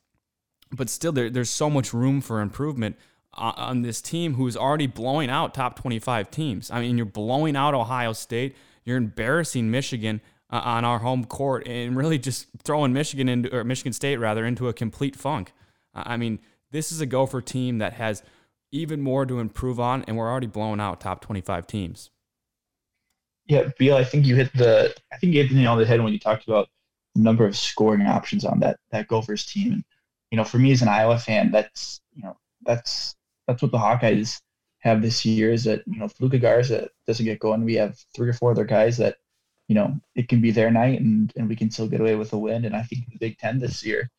But still, there, there's so much room for improvement on this team who's already blowing out top 25 teams. I mean, you're blowing out Ohio State. You're embarrassing Michigan uh, on our home court and really just throwing Michigan into or Michigan State rather into a complete funk. I mean, this is a Gopher team that has even more to improve on, and we're already blowing out top 25 teams. Yeah, Beal, I think you hit the I think you hit the nail on the head when you talked about the number of scoring options on that that Gophers team. And you know, for me as an Iowa fan, that's you know that's that's what the Hawkeyes have this year. Is that you know if Luka Garza doesn't get going, we have three or four other guys that you know it can be their night and and we can still get away with a win. And I think the Big Ten this year,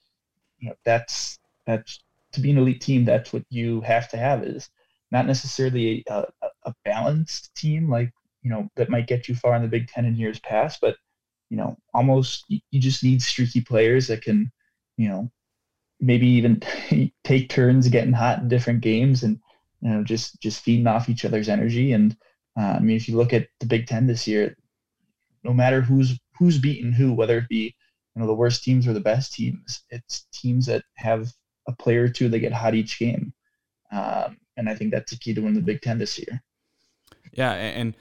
you know, that's that's to be an elite team. That's what you have to have is not necessarily a, a, a balanced team like you know that might get you far in the Big Ten in years past, but you know almost you just need streaky players that can you know maybe even [laughs] take turns getting hot in different games and you know just just feeding off each other's energy and uh, I mean if you look at the Big Ten this year no matter who's who's beaten who whether it be you know the worst teams or the best teams it's teams that have a player or two that get hot each game um, and I think that's the key to win the Big Ten this year yeah and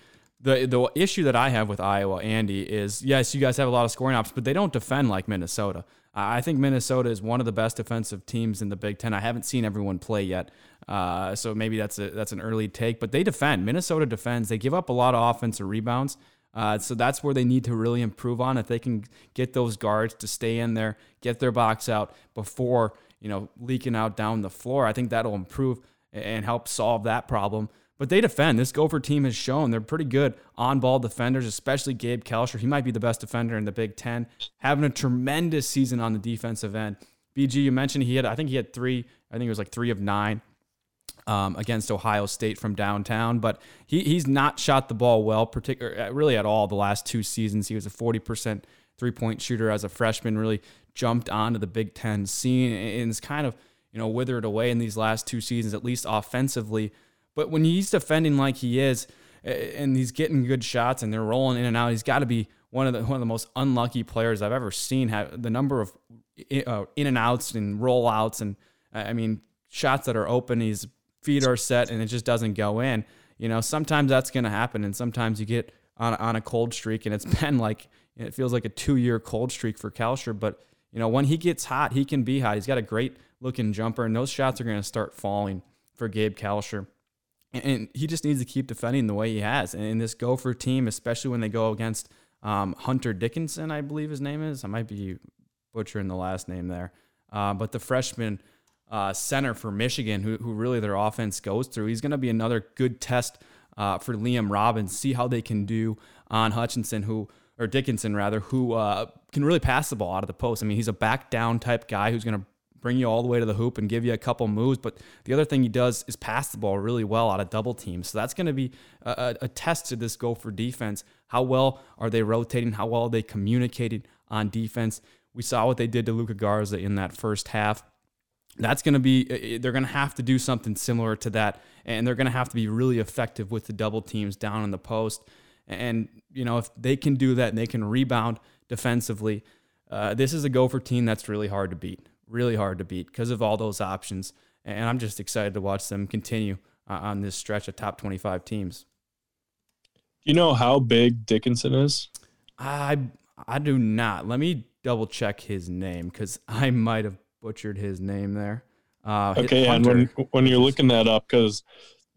the the issue that I have with Iowa, Andy, is yes, you guys have a lot of scoring options, but they don't defend like Minnesota. I think Minnesota is one of the best defensive teams in the Big Ten. I haven't seen everyone play yet, uh, so maybe that's a that's an early take. But they defend. Minnesota defends. They give up a lot of offensive rebounds. Uh, so that's where they need to really improve on. If they can get those guards to stay in there, get their box out before you know leaking out down the floor, I think that'll improve and help solve that problem. But they defend. This Gopher team has shown they're pretty good on ball defenders, especially Gabe Kalscheur. He might be the best defender in the Big Ten, having a tremendous season on the defensive end. BG, you mentioned he had, I think he had three, I think it was like three of nine um, against Ohio State from downtown, but he, he's not shot the ball well, particular really at all the last two seasons. He was a 40% three point shooter as a freshman, really jumped onto the Big Ten scene and is kind of, you know, withered away in these last two seasons, at least offensively. But when he's defending like he is, and he's getting good shots, and they're rolling in and out, he's got to be one of the one of the most unlucky players I've ever seen. Have the number of uh, in and outs and rollouts, and I mean shots that are open, his feet are set, and it just doesn't go in. You know, sometimes that's going to happen, and sometimes you get on on a cold streak, and it's [laughs] been like it feels like a two year cold streak for Kalscheur. But you know, when he gets hot, he can be hot. He's got a great looking jumper, and those shots are going to start falling for Gabe Kalscheur and he just needs to keep defending the way he has. And this Gopher team, especially when they go against um, Hunter Dickinson, I believe his name is. I might be butchering the last name there, uh, but the freshman uh, center for Michigan, who, who really their offense goes through, he's going to be another good test uh, for Liam Robbins. See how they can do on Hutchinson, who or Dickinson rather, who uh, can really pass the ball out of the post. I mean, he's a back down type guy who's going to bring you all the way to the hoop and give you a couple moves. But the other thing he does is pass the ball really well out of double teams. So that's going to be a, a, test to this Gopher defense. How well are they rotating? How well are they communicating on defense? We saw what they did to Luka Garza in that first half. That's going to be, they're going to have to do something similar to that. And they're going to have to be really effective with the double teams down in the post. And, you know, if they can do that and they can rebound defensively, uh, this is a Gopher team that's really hard to beat really hard to beat because of all those options. And I'm just excited to watch them continue uh, on this stretch of top 25 teams. You know how big Dickinson is? I I do not. Let me double check his name because I might have butchered his name there. Uh, okay, and when when you're looking that up, because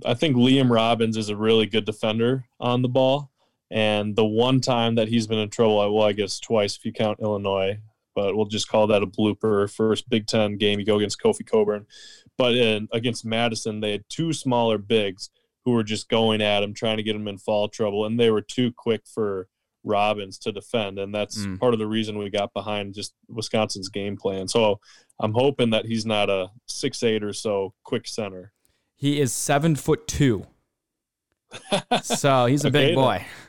I think Liam Robbins is a really good defender on the ball, and the one time that he's been in trouble, well, I guess twice if you count Illinois, but we'll just call that a blooper. First Big Ten game, you go against Kofi Cockburn. But in, against Madison, they had two smaller bigs who were just going at him, trying to get him in fall trouble, and they were too quick for Robbins to defend, and that's mm. part of the reason we got behind just Wisconsin's game plan. So I'm hoping that he's not a six eight or so quick center. He is seven foot two, [laughs] so he's a okay, big boy. Then.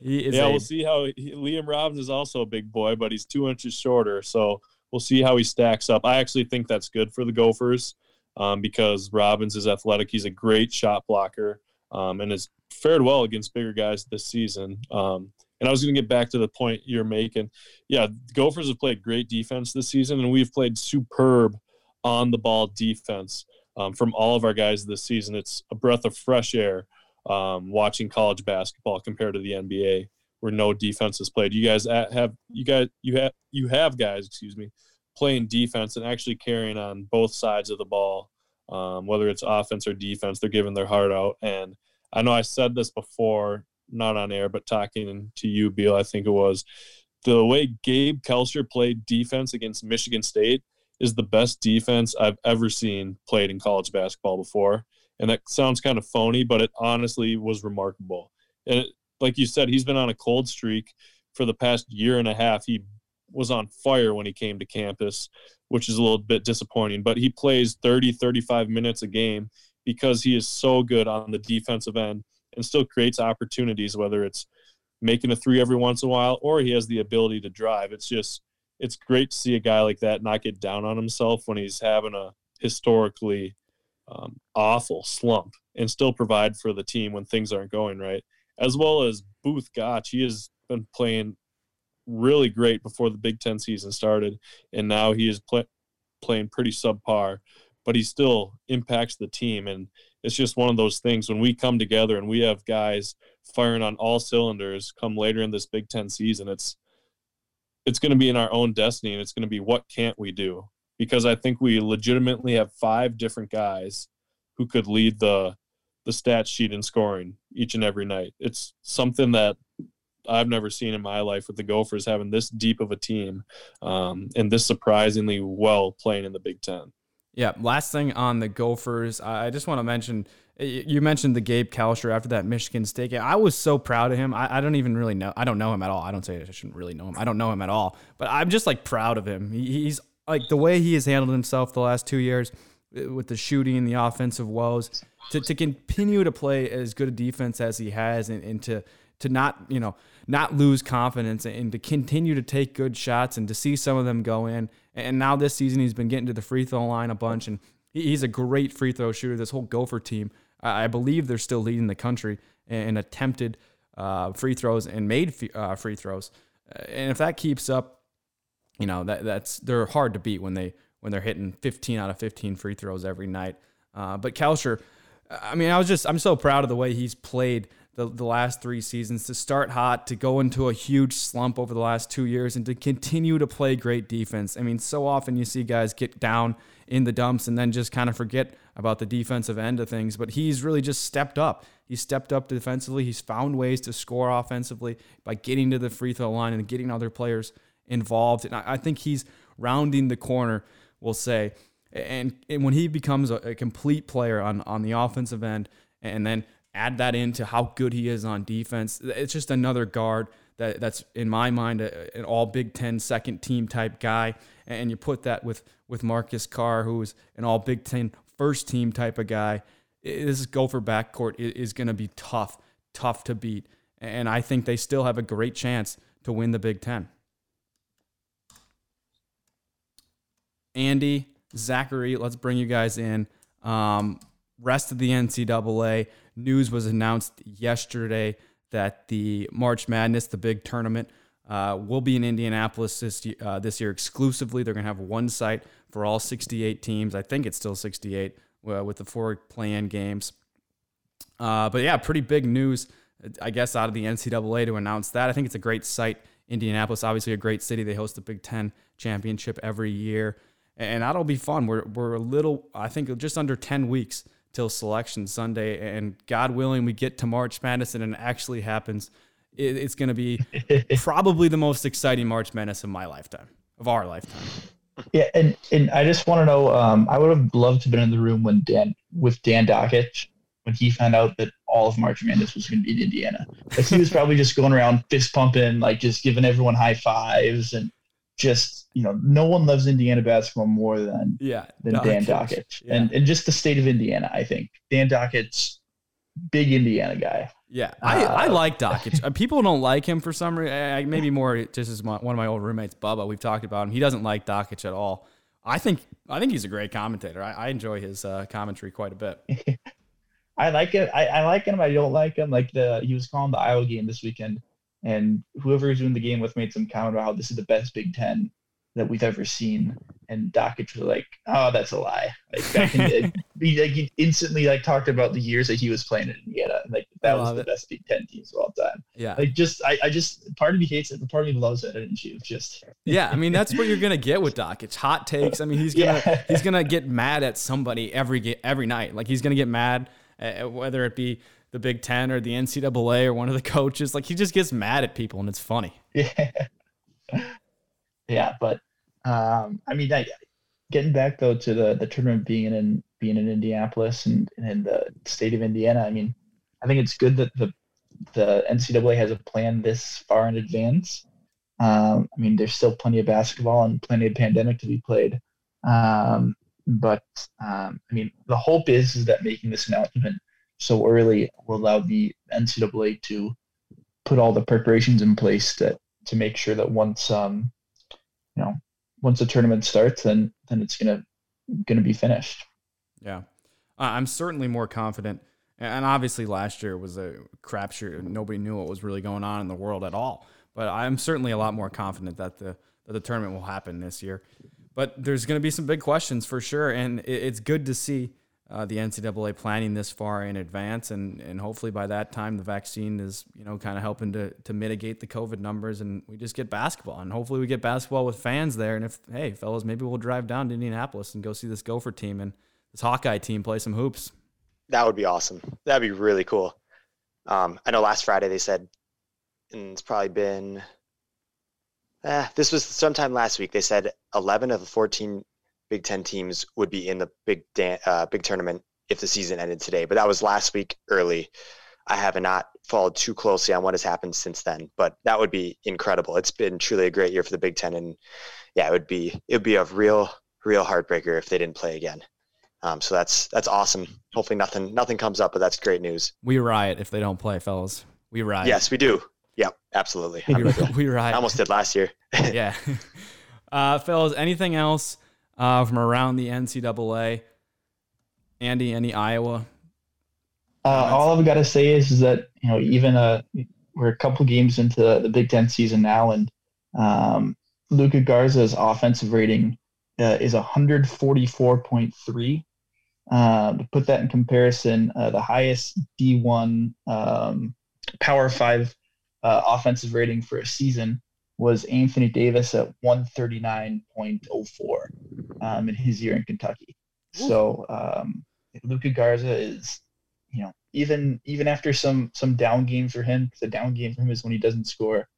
He is yeah, a, we'll see how he, Liam Robbins is also a big boy, but he's two inches shorter. So we'll see how he stacks up. I actually think that's good for the Gophers. um, because Robbins is athletic. He's a great shot blocker um, and has fared well against bigger guys this season. Um, and I was going to get back to the point you're making. Yeah, the Gophers have played great defense this season, and we've played superb on the ball defense um, from all of our guys this season. It's a breath of fresh air um, watching college basketball compared to the NBA, where no defense is played. You guys have you guys you have you have guys, excuse me, playing defense and actually carrying on both sides of the ball, um, whether it's offense or defense. They're giving their heart out, and I know I said this before not on air, but talking to you, Beal, I think it was the way Gabe Kalscheur played defense against Michigan State is the best defense I've ever seen played in college basketball before. And that sounds kind of phony, but it honestly was remarkable. And it, like you said, he's been on a cold streak for the past year and a half. He was on fire when he came to campus, which is a little bit disappointing, but he plays 30, 35 minutes a game because he is so good on the defensive end and still creates opportunities, whether it's making a three every once in a while or he has the ability to drive. It's just, it's great to see a guy like that not get down on himself when he's having a historically um, awful slump and still provide for the team when things aren't going right. As well as Both Gach, he has been playing really great before the Big Ten season started, and now he is play, playing pretty subpar, but he still impacts the team. And it's just one of those things when we come together and we have guys firing on all cylinders come later in this Big Ten season, it's it's going to be in our own destiny and it's going to be what can't we do because I think we legitimately have five different guys who could lead the the stat sheet in scoring each and every night. It's something that I've never seen in my life with the Gophers having this deep of a team um, and this surprisingly well playing in the Big Ten. Yeah. Last thing on the Gophers, I just want to mention you mentioned the Gabe Kalscheur after that Michigan State game. I was so proud of him. I, I, don't even really know. I don't know him at all. I don't say I shouldn't really know him. I don't know him at all. But I'm just like proud of him. He, he's like the way he has handled himself the last two years uh, with the shooting, and the offensive woes, to, to continue to play as good a defense as he has, and, and to to not you know not lose confidence and to continue to take good shots and to see some of them go in. And now this season he's been getting to the free throw line a bunch and he's a great free throw shooter. This whole Gopher team, I believe they're still leading the country in attempted uh, free throws and made uh, free throws. And if that keeps up, you know that that's they're hard to beat when they when they're hitting 15 out of 15 free throws every night. Uh, but Kalscheur, I mean, I was just I'm so proud of the way he's played the, the last three seasons to start hot, to go into a huge slump over the last two years, and to continue to play great defense. I mean, so often you see guys get down in the dumps and then just kind of forget about the defensive end of things, but he's really just stepped up. He's stepped up defensively. He's found ways to score offensively by getting to the free throw line and getting other players involved. And I, I think he's rounding the corner, we'll say. And, and when he becomes a, a complete player on, on the offensive end, and then add that into how good he is on defense. It's just another guard that, that's in my mind a, an all Big Ten second team type guy, and you put that with with Marcus Carr, who's an all Big Ten first team type of guy. This Gopher backcourt is going to be tough, tough to beat, and I think they still have a great chance to win the Big Ten. Andy, Zachary, let's bring you guys in. Um, rest of the NCAA news was announced yesterday that the March Madness, the big tournament, uh, will be in Indianapolis this, uh, this year exclusively. They're going to have one site for all 68 teams. I think it's still 68 uh, with the four play-in games. Uh, but yeah, pretty big news, I guess, out of the NCAA to announce that. I think it's a great site. Indianapolis, obviously a great city. They host the Big Ten championship every year, and that'll be fun. We're we're a little, I think, just under 10 weeks till selection Sunday. And God willing, we get to March Madness and it actually happens. It, it's going to be [laughs] probably the most exciting March Madness of my lifetime, of our lifetime. Yeah, and and I just want to know. Um, I would have loved to have been in the room when Dan with Dan Dakich when he found out that all of March Madness was going to be in Indiana. Like he was probably just going around fist pumping, like just giving everyone high fives and just you know no one loves Indiana basketball more than yeah than. Dan Dakich, yeah. and and just the state of Indiana. I think Dan Dakich's big Indiana guy. Yeah, I, uh, I like Dakich. [laughs] Uh, people don't like him for some reason. Maybe more just as my, one of my old roommates, Bubba. We've talked about him. He doesn't like Dakich at all. I think I think he's a great commentator. I, I enjoy his uh, commentary quite a bit. [laughs] I like it. I, I like him. I don't like him. Like the he was calling the Iowa game this weekend, and whoever was doing the game with made some comment about how oh, this is the best Big Ten that we've ever seen. And Dakich was like, "Oh, that's a lie." Like back in the, he like he instantly like talked about the years that he was playing in Indiana. Like that was the it. best Big Ten teams of all time. Yeah. Like just I, I just part of me hates it, but part of me loves it. And she just yeah. I mean that's what you're gonna get with Doc. It's Hot takes. I mean he's gonna [laughs] yeah. he's gonna get mad at somebody every every night. Like he's gonna get mad at, whether it be the Big Ten or the NCAA or one of the [laughs] coaches. Like he just gets mad at people and it's funny. Yeah. [laughs] Yeah, but um, I mean, I, getting back though to the the tournament being in being in Indianapolis and, and in the state of Indiana, I mean, I think it's good that the the NCAA has a plan this far in advance. Um, I mean, there's still plenty of basketball and plenty of pandemic to be played. Um, but um, I mean, the hope is, is that making this announcement so early will allow the NCAA to put all the preparations in place that to make sure that once um, you know once the tournament starts, then then it's gonna gonna be finished. Yeah, I'm certainly more confident. And obviously, last year was a crapshoot. Nobody knew what was really going on in the world at all. But I'm certainly a lot more confident that the that the tournament will happen this year. But there's going to be some big questions for sure, and it's good to see uh, the NCAA planning this far in advance, and and hopefully by that time the vaccine is you know kind of helping to to mitigate the COVID numbers, and we just get basketball, and hopefully we get basketball with fans there. And if hey fellas, maybe we'll drive down to Indianapolis and go see this Gopher team and this Hawkeye team play some hoops. That would be awesome. That'd be really cool. Um, I know last Friday they said, and it's probably been. Eh, this was sometime last week. They said 11 of the 14 Big Ten teams would be in the big Dan- uh, big tournament if the season ended today. But that was last week early. I have not followed too closely on what has happened since then, but that would be incredible. It's been truly a great year for the Big Ten, and yeah, it would be it would be a real real heartbreaker if they didn't play again. Um, so that's that's awesome. Hopefully nothing nothing comes up, but that's great news. We riot if they don't play, fellas. We riot. Yes, we do. Yep, absolutely. we, we riot. I almost did last year. [laughs] yeah, [laughs] uh, fellas. Anything else uh, from around the NCAA. Andy, any Iowa? Uh, all I've got to say is, is that you know even uh, we're a couple games into the Big Ten season now, and um, Luka Garza's offensive rating uh, is 144.3. Uh, to put that in comparison, uh, the highest D1 um, Power Five uh, offensive rating for a season was Anthony Davis at 139.04 um, in his year in Kentucky. So um, Luka Garza is, you know, even even after some some down games for him, the down game for him is when he doesn't score,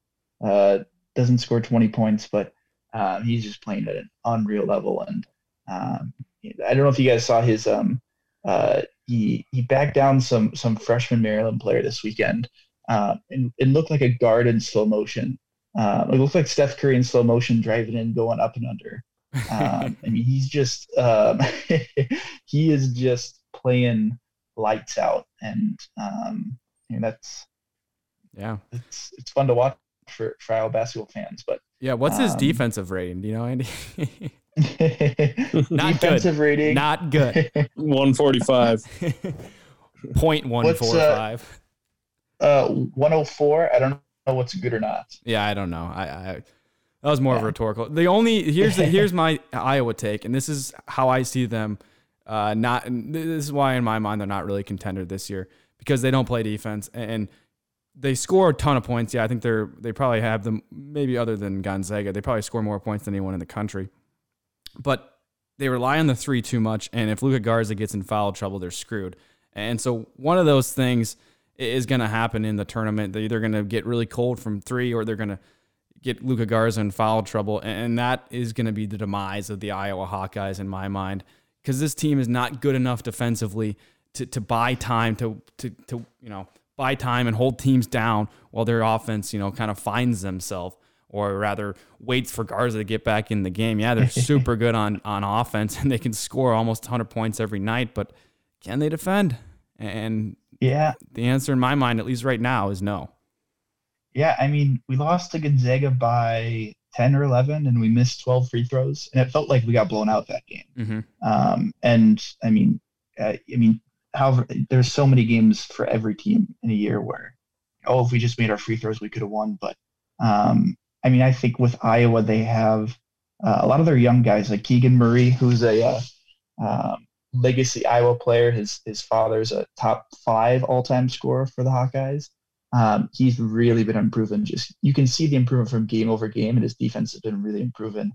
uh, doesn't score 20 points, but um, he's just playing at an unreal level. And um, I don't know if you guys saw his um, uh, he he backed down some some freshman Maryland player this weekend. Uh, and it looked like a guard in slow motion um, it looks like Steph Curry in slow motion driving in, going up and under. Um, [laughs] I mean, he's just um, [laughs] he is just playing lights out, and um, I mean, that's yeah, it's it's fun to watch for for Iowa basketball fans. But yeah, what's his um, defensive rating? Do you know, Andy? [laughs] Not defensive good. rating, not good. One forty five. Point one four five. Uh, one oh four. I don't know what's good or not. Yeah, I don't know. I, I that was more yeah. of a rhetorical. The only here's the, here's my Iowa take, and this is how I see them. Uh, not this is why in my mind they're not really contender this year because they don't play defense and they score a ton of points. Yeah, I think they're they probably have them maybe other than Gonzaga. They probably score more points than anyone in the country, but they rely on the three too much. And if Luka Garza gets in foul trouble, they're screwed. And so one of those things is going to happen in the tournament. They're either going to get really cold from three or they're going to get Luka Garza in foul trouble. And that is going to be the demise of the Iowa Hawkeyes in my mind because this team is not good enough defensively to, to buy time to, to, to, you know, buy time and hold teams down while their offense, you know, kind of finds themselves or rather waits for Garza to get back in the game. Yeah, they're [laughs] super good on, on offense and they can score almost 100 points every night, but can they defend? And yeah. The answer in my mind, at least right now, is no. Yeah, I mean, we lost to Gonzaga by 10 or 11 and we missed 12 free throws and it felt like we got blown out that game Mm-hmm. um, and i mean uh, i mean however there's so many games for every team in a year where oh if we just made our free throws we could have won but um, i mean i think with iowa they have uh, a lot of their young guys like keegan murray who's a uh, um, legacy iowa player his his father's a top five all-time scorer for the hawkeyes um, he's really been improving. Just you can see the improvement from game over game, and his defense has been really improving.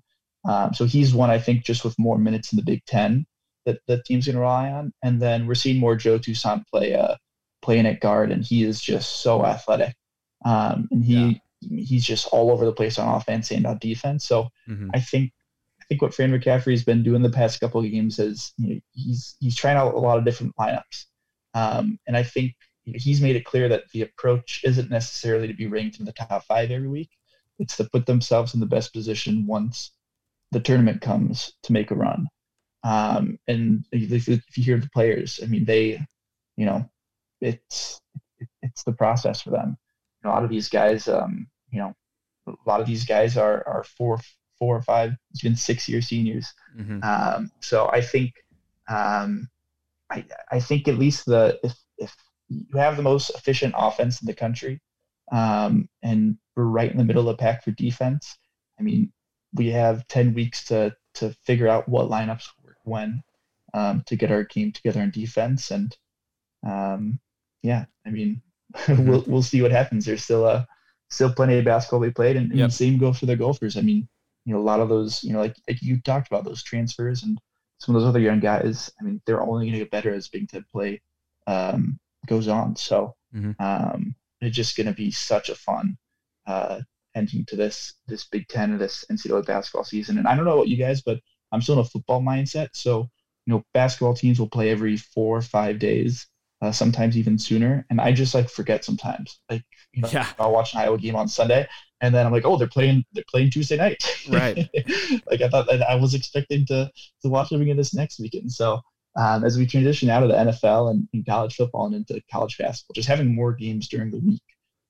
Um, so he's one I think just with more minutes in the Big Ten that the team's going to rely on. And then we're seeing more Joe Toussaint play uh, playing at guard, and he is just so athletic. Um, and he he's just all over the place on offense and on defense. So Mm-hmm. I think think what Fran McCaffery has been doing the past couple of games is you know, he's he's trying out a lot of different lineups, um, and I think he's made it clear that the approach isn't necessarily to be ranked in the top five every week. It's to put themselves in the best position once the tournament comes to make a run. Um, and if, if you hear the players, I mean, they, you know, it's it's the process for them. A lot of these guys, um, you know, a lot of these guys are are four four or five, even six year seniors. Mm-hmm. Um, so I think, um, I I think at least the if if you have the most efficient offense in the country, um, and we're right in the middle of the pack for defense. I mean, we have ten weeks to to figure out what lineups work when um, to get our team together in defense, and um, yeah, I mean, [laughs] we'll we'll see what happens. There's still a still plenty of basketball we played, and, and Yep. same goes for the Gophers. I mean, you know, a lot of those, you know, like, like you talked about those transfers and some of those other young guys. I mean, they're only going to get better as Big Ten play um, goes on. So Mhm. um, it's just going to be such a fun uh, ending to this this Big Ten and this NCAA basketball season. And I don't know about you guys, but I'm still in a football mindset. So you know, basketball teams will play every four or five days, uh, sometimes even sooner. And I just like forget sometimes. Like you know, Yeah. I'll watch an Iowa game on Sunday, and then I'm like, oh, they're playing they're playing Tuesday night. Right. [laughs] like I thought that I was expecting to to watch them again this next weekend. So um, as we transition out of the NFL and, and college football and into college basketball, just having more games during the week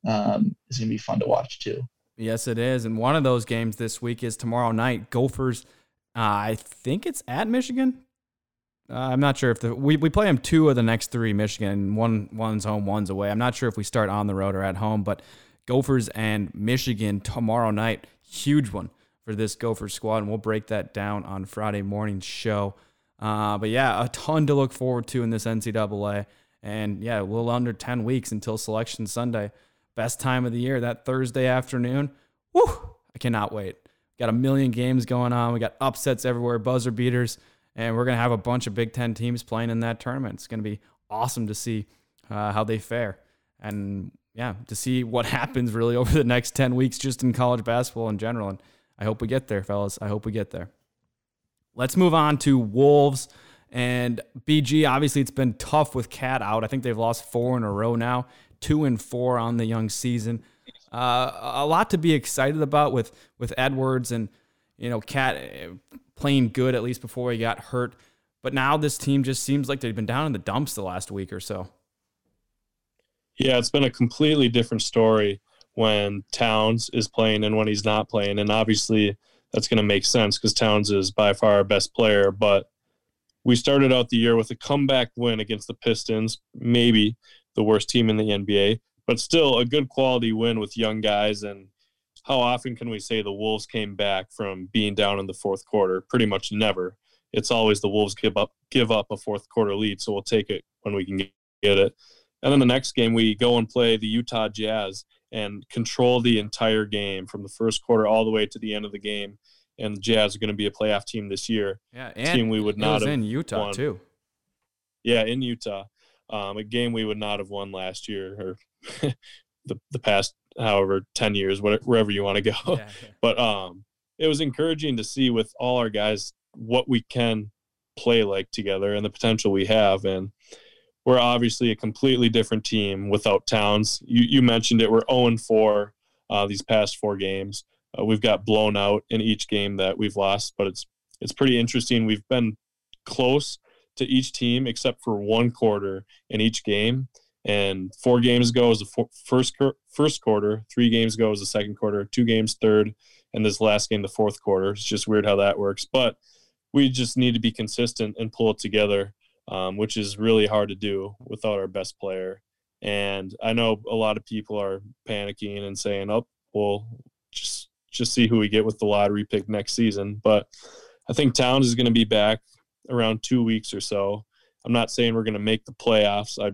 um, is going to be fun to watch too. Yes, it is. And one of those games this week is tomorrow night. Gophers, uh, I think it's at Michigan. Uh, I'm not sure if the we, we play them two of the next three Michigan. One one's home, one's away. I'm not sure if we start on the road or at home, but Gophers and Michigan tomorrow night, huge one for this Gopher squad, and we'll break that down on Friday morning's show. Uh, but yeah, a ton to look forward to in this NCAA, and yeah, a little under 10 weeks until Selection Sunday. Best time of the year, that Thursday afternoon. Woo! I cannot wait. Got a million games going on. We got upsets everywhere, buzzer beaters, and we're gonna have a bunch of Big Ten teams playing in that tournament. It's gonna be awesome to see uh, how they fare, and yeah, to see what [laughs] happens really over the next ten weeks just in college basketball in general. And I hope we get there, fellas. I hope we get there. Let's move on to Wolves and BG. Obviously, it's been tough with Cat out. I think they've lost four in a row now, two and four on the young season. Uh, a lot to be excited about with with Edwards and you know Cat uh, playing good at least before he got hurt. But now this team just seems like they've been down in the dumps the last week or so. Yeah, it's been a completely different story when Towns is playing and when he's not playing. And obviously, that's going to make sense because Towns is by far our best player. But we started out the year with a comeback win against the Pistons, maybe the worst team in the NBA, but still a good quality win with young guys. And how often can we say the Wolves came back from being down in the fourth quarter? Pretty much never. It's always the Wolves give up give up a fourth quarter lead, so we'll take it when we can get it. And then the next game, we go and play the Utah Jazz and control the entire game from the first quarter all the way to the end of the game. And the Jazz are going to be a playoff team this year. Yeah, Team we would not have in Utah won. too. Yeah, in Utah, um, a game we would not have won last year or [laughs] the the past however ten years, whatever, wherever you want to go. Yeah, [laughs] But um, it was encouraging to see with all our guys what we can play like together and the potential we have. And we're obviously a completely different team without Towns. You, you mentioned it. We're 0 4 uh, these past four games. Uh, we've got blown out in each game that we've lost, but it's it's pretty interesting. We've been close to each team except for one quarter in each game. And four games ago was the fo- first first quarter. Three games ago was the second quarter. Two games third, and this last game, the fourth quarter. It's just weird how that works. But we just need to be consistent and pull it together, um, which is really hard to do without our best player. And I know a lot of people are panicking and saying, "Oh, well, just just see who we get with the lottery pick next season." But I think Towns is going to be back around two weeks or so. I'm not saying we're going to make the playoffs. I,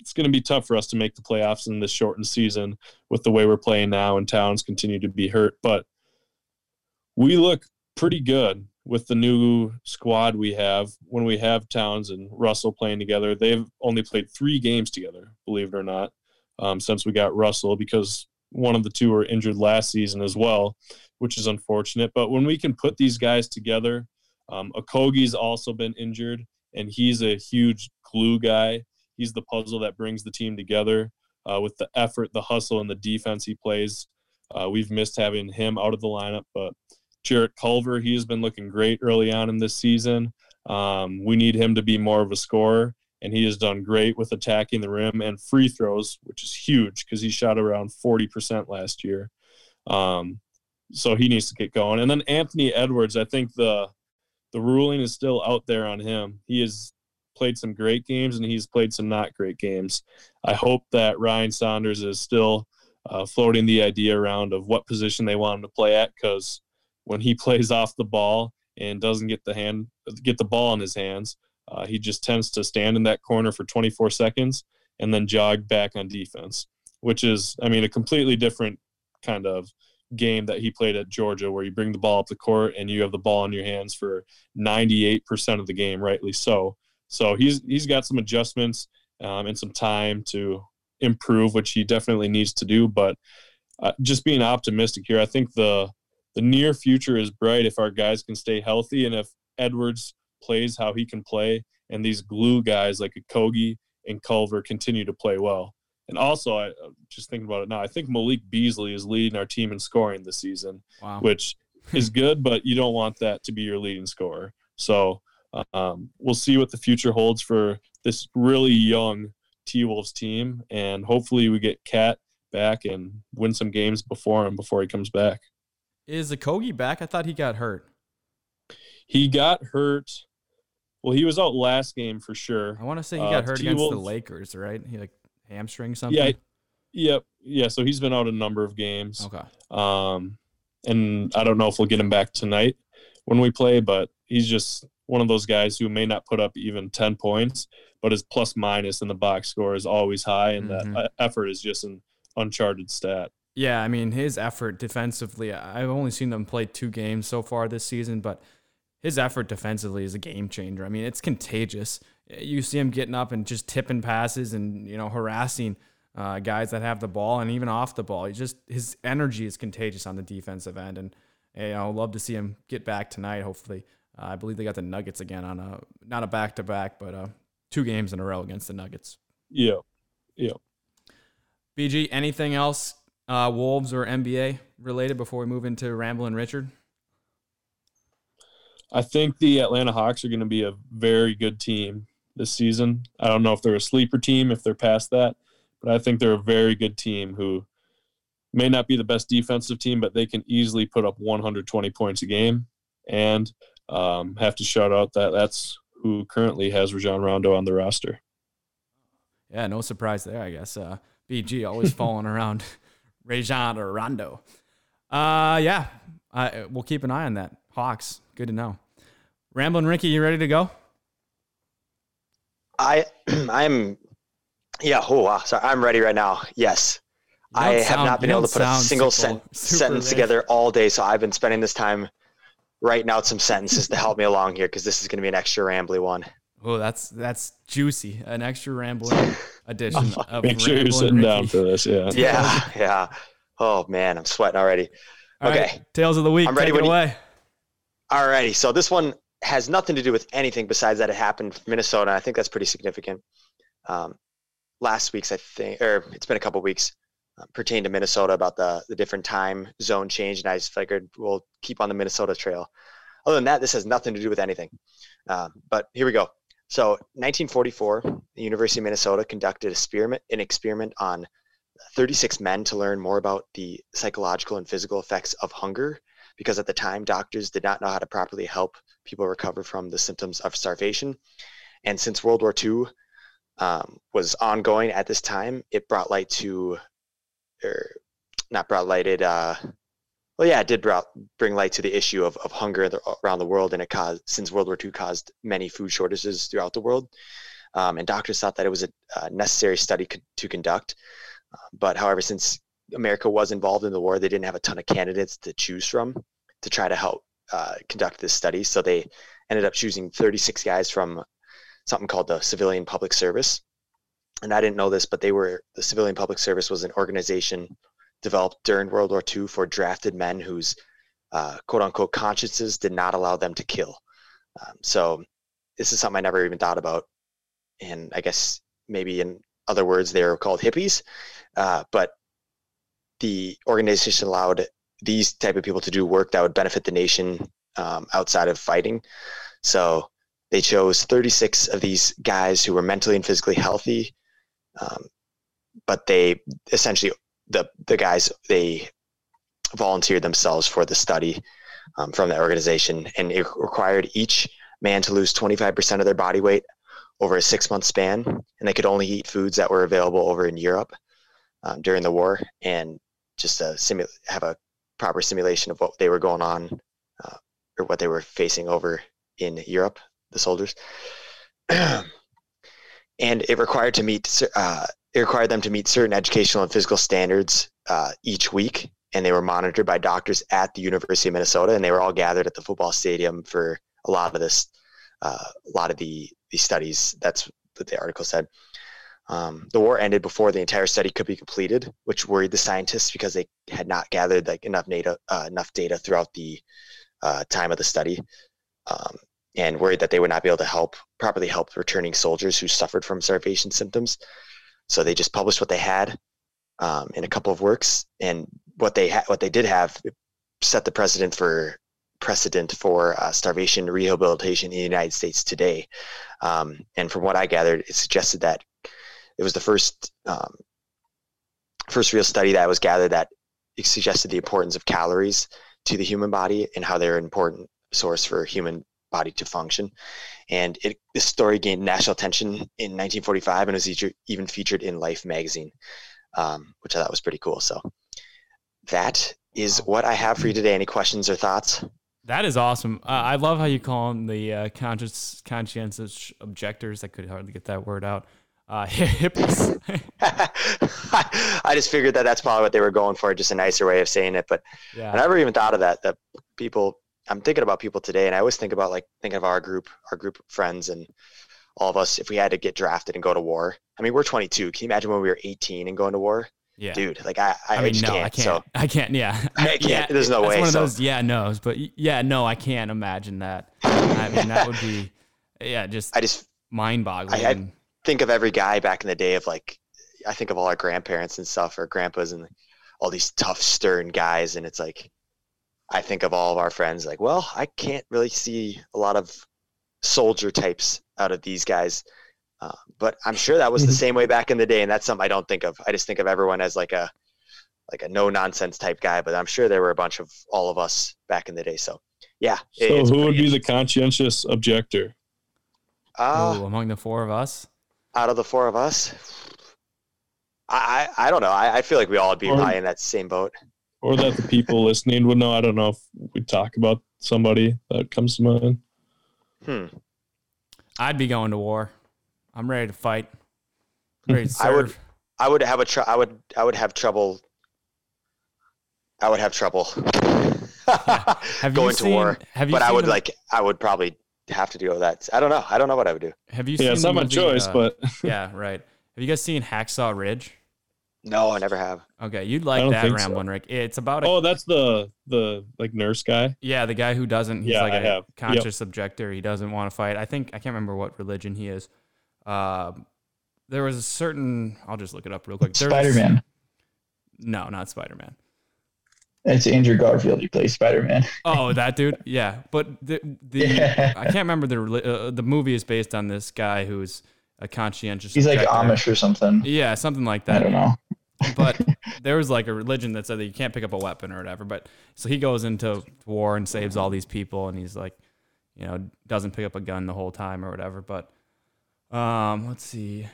it's going to be tough for us to make the playoffs in this shortened season with the way we're playing now, and Towns continue to be hurt. But we look pretty good with the new squad we have. When we have Towns and Russell playing together, they've only played three games together, believe it or not, um, since we got Russell because one of the two were injured last season as well, which is unfortunate. But when we can put these guys together, um, Okogie's also been injured, and he's a huge glue guy. He's the puzzle that brings the team together uh, with the effort, the hustle, and the defense he plays. Uh, we've missed having him out of the lineup, but Jarrett Culver, he has been looking great early on in this season. Um, we need him to be more of a scorer, and he has done great with attacking the rim and free throws, which is huge because he shot around 40% last year. Um, so he needs to get going. And then Anthony Edwards, I think the the ruling is still out there on him. He has played some great games and he's played some not great games. I hope that Ryan Saunders is still uh, floating the idea around of what position they want him to play at because when he [laughs] plays off the ball and doesn't get the hand get the ball in his hands, uh, he just tends to stand in that corner for 24 seconds and then jog back on defense, which is, I mean, a completely different kind of game that he played at Georgia, where you bring the ball up the court and you have the ball in your hands for 98% of the game, rightly so. So he's he's got some adjustments um, and some time to improve, which he definitely needs to do. But uh, just being optimistic here, I think the the near future is bright if our guys can stay healthy and if Edwards plays how he can play and these glue guys like Kogi and Culver continue to play well. And also, I just thinking about it now. I think Malik Beasley is leading our team in scoring this season, wow. which [laughs] is good, but you don't want that to be your leading scorer. So um, we'll see what the future holds for this really young T Wolves team, and hopefully we get Cat back and win some games before him before he comes back. Is Okogie back? I thought he got hurt. He got hurt. Well, he was out last game for sure. I want to say he got uh, hurt T-Wolf, against the Lakers, right? He like hamstring something? Yeah. Yep. Yeah. So he's been out a number of games. Okay. Um, and I don't know if we'll get him back tonight when we play, but he's just one of those guys who may not put up even 10 points, but his plus minus in the box score is always high, and mm-hmm. that effort is just an uncharted stat. Yeah, I mean, his effort defensively, I've only seen them play two games so far this season, but his effort defensively is a game changer. I mean, it's contagious you see him getting up and just tipping passes and you know harassing uh, guys that have the ball and even off the ball. He just his energy is contagious on the defensive end, and you know, love to see him get back tonight. Hopefully, uh, I believe they got the Nuggets again on a not a back to back, but uh, two games in a row against the Nuggets. Yeah, yeah. BG, anything else uh, Wolves or NBA related before we move into Ramblin' Richard? I think the Atlanta Hawks are going to be a very good team this season. I don't know if they're a sleeper team, if they're past that, but I think they're a very good team who may not be the best defensive team, but they can easily put up 120 points a game. And um, have to shout out that that's who currently has Rajon Rondo on the roster. Yeah, no surprise there, I guess. Uh, BG always [laughs] falling around Rajon or Rondo. Uh, yeah, I, we'll keep an eye on that. Hawks, good to know. Ramblin' Ricky, you ready to go? I [clears throat] I'm yeah, oh wow, sorry, I'm ready right now. Yes. I have sound, not been able to put a single sen- sentence together all day, so I've been spending this time writing out some sentences to help me along here because this is going to be an extra rambly one. Oh, that's that's juicy. An extra rambling [laughs] edition [laughs] of Make sure you're sitting down for this. Yeah. [laughs] Yeah. Yeah. Oh man, I'm sweating already. All okay. Right, Tales of the week. I'm ready. Take it away. All righty. So this one has nothing to do with anything besides that it happened in Minnesota. I think that's pretty significant. Um, last week's, I think, or it's been a couple weeks, uh, pertain to Minnesota about the the different time zone change, and I just figured we'll keep on the Minnesota trail. Other than that, this has nothing to do with anything. Um, but here we go. So, 1944, the University of Minnesota conducted experiment, an experiment on 36 men to learn more about the psychological and physical effects of hunger because at the time doctors did not know how to properly help people recover from the symptoms of starvation. And since World War II um, was ongoing at this time, it brought light to, or not brought light, it, uh, well, yeah, it did bring light to the issue of, of hunger around the world. And it caused, since World War II caused many food shortages throughout the world. Um, and doctors thought that it was a, a necessary study co- to conduct. Uh, but however, since America was involved in the war, they didn't have a ton of candidates to choose from to try to help uh, conduct this study. So they ended up choosing 36 guys from something called the Civilian Public Service. And I didn't know this, but they were the Civilian Public Service was an organization developed during World War II for drafted men whose uh, quote unquote consciences did not allow them to kill. Um, so this is something I never even thought about. And I guess maybe in other words, they were called hippies. Uh, but the organization allowed these type of people to do work that would benefit the nation um, outside of fighting. So they chose 36 of these guys who were mentally and physically healthy, um, but they essentially the the guys they volunteered themselves for the study um, from that organization, and it required each man to lose 25% of their body weight over a six month span, and they could only eat foods that were available over in Europe um, during the war, and just simu- have a proper simulation of what they were going on uh, or what they were facing over in Europe, the soldiers. [clears throat] and it required to meet uh, it required them to meet certain educational and physical standards uh, each week, and they were monitored by doctors at the University of Minnesota, and they were all gathered at the football stadium for a lot of this, uh, a lot of the these studies. That's what the article said. Um, the war ended before the entire study could be completed, which worried the scientists because they had not gathered like enough data, uh, enough data throughout the uh, time of the study, um, and worried that they would not be able to help properly help returning soldiers who suffered from starvation symptoms. So they just published what they had um, in a couple of works, and what they ha- what they did have set the precedent for precedent for uh, starvation rehabilitation in the United States today. Um, and from what I gathered, it suggested that it was the first um, first real study that was gathered that suggested the importance of calories to the human body and how they're an important source for human body to function. And it, this story gained national attention in 1945 and was even featured in Life magazine, um, which I thought was pretty cool. So that is what I have for you today. Any questions or thoughts? That is awesome. Uh, I love how you call them the uh, conscious, conscientious objectors. I could hardly get that word out uh, [laughs] hippies. [laughs] I just figured that that's probably what they were going for, just a nicer way of saying it. But yeah. I never even thought of that. That people, I'm thinking about people today, and I always think about like thinking of our group, our group of friends, and all of us. If we had to get drafted and go to war, I mean, we're 22. Can you imagine when we were 18 and going to war? Yeah, dude. Like I, I, I mean, no, can't, I can't. So. I can't. Yeah, [laughs] I can't. Yeah, there's no way. One of so. those yeah no's, but yeah, no, I can't imagine that. I mean, that would be, yeah, just. I just mind-boggling. I, I, think of every guy back in the day of like I think of all our grandparents and stuff or grandpas and all these tough stern guys and it's like I think of all of our friends like well I can't really see a lot of soldier types out of these guys. Uh, but I'm sure that was the [laughs] same way back in the day and that's something I don't think of. I just think of everyone as like a like a no nonsense type guy but I'm sure there were a bunch of all of us back in the day so yeah so who would be the conscientious objector? Uh, Ooh, among the four of us? out of the four of us, I I, I don't know. I, I feel like we all would be or, probably in that same boat. Or that the people listening would know. I don't know if we talk about somebody that comes to mind. Hmm. I'd be going to war. I'm ready to fight. I'm ready to serve. I would. I would have a. Tr- I would. I would have trouble. I would have trouble yeah. [laughs] have going seen, to war. Have you but I would them? like. I would probably have to do that. I don't know. I don't know what I would do. Have you? Yeah, seen it's not my choice, uh, but [laughs] yeah, right. Have you guys seen Hacksaw Ridge? No, I never have. Okay, you'd like that, Ramblin' so. Rick. It's about. A, oh, that's the the like nurse guy. Yeah, the guy who doesn't. He's yeah, like I a have. conscious yep. objector. He doesn't want to fight. I think I can't remember what religion he is. Uh, there was a certain. I'll just look it up real quick. Spider Man. No, not Spider Man. It's Andrew Garfield. He plays Spider Man. oh, that dude. [laughs] Yeah, but the the yeah. I can't remember the uh, the movie is based on this guy who's a conscientious. He's objector. like Amish or something. Yeah, something like that. I don't know. But [laughs] there was like a religion that said that you can't pick up a weapon or whatever. But so he goes into war and saves all these people, and he's like, you know, doesn't pick up a gun the whole time or whatever. But um, let's see.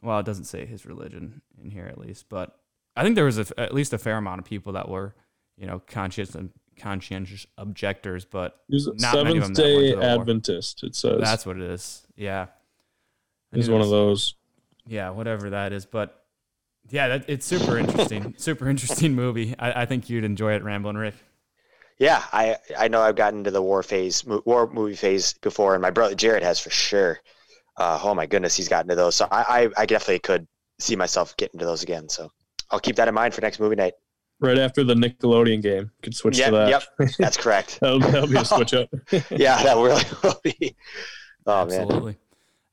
Well, it doesn't say his religion in here at least, but I think there was a, at least a fair amount of people that were, you know, conscious and conscientious objectors, but not many of them Day the war. Adventist. It says That's what it is. Yeah. He's one of those. Yeah, whatever that is, but yeah, that, it's super interesting. [laughs] super interesting movie. I, I think you'd enjoy it, Ramblin' Rick. Yeah, I I know I've gotten into the war phase, war movie phase before, and my brother Jared has for sure. Uh, oh my goodness, he's gotten to those. So I, I I definitely could see myself getting to those again. So I'll keep that in mind for next movie night. Right after the Nickelodeon game, could switch Yep, to that. yep, [laughs] that's correct. that'll, that'll be a switch up. [laughs] Yeah, that really will be. Oh man, Absolutely.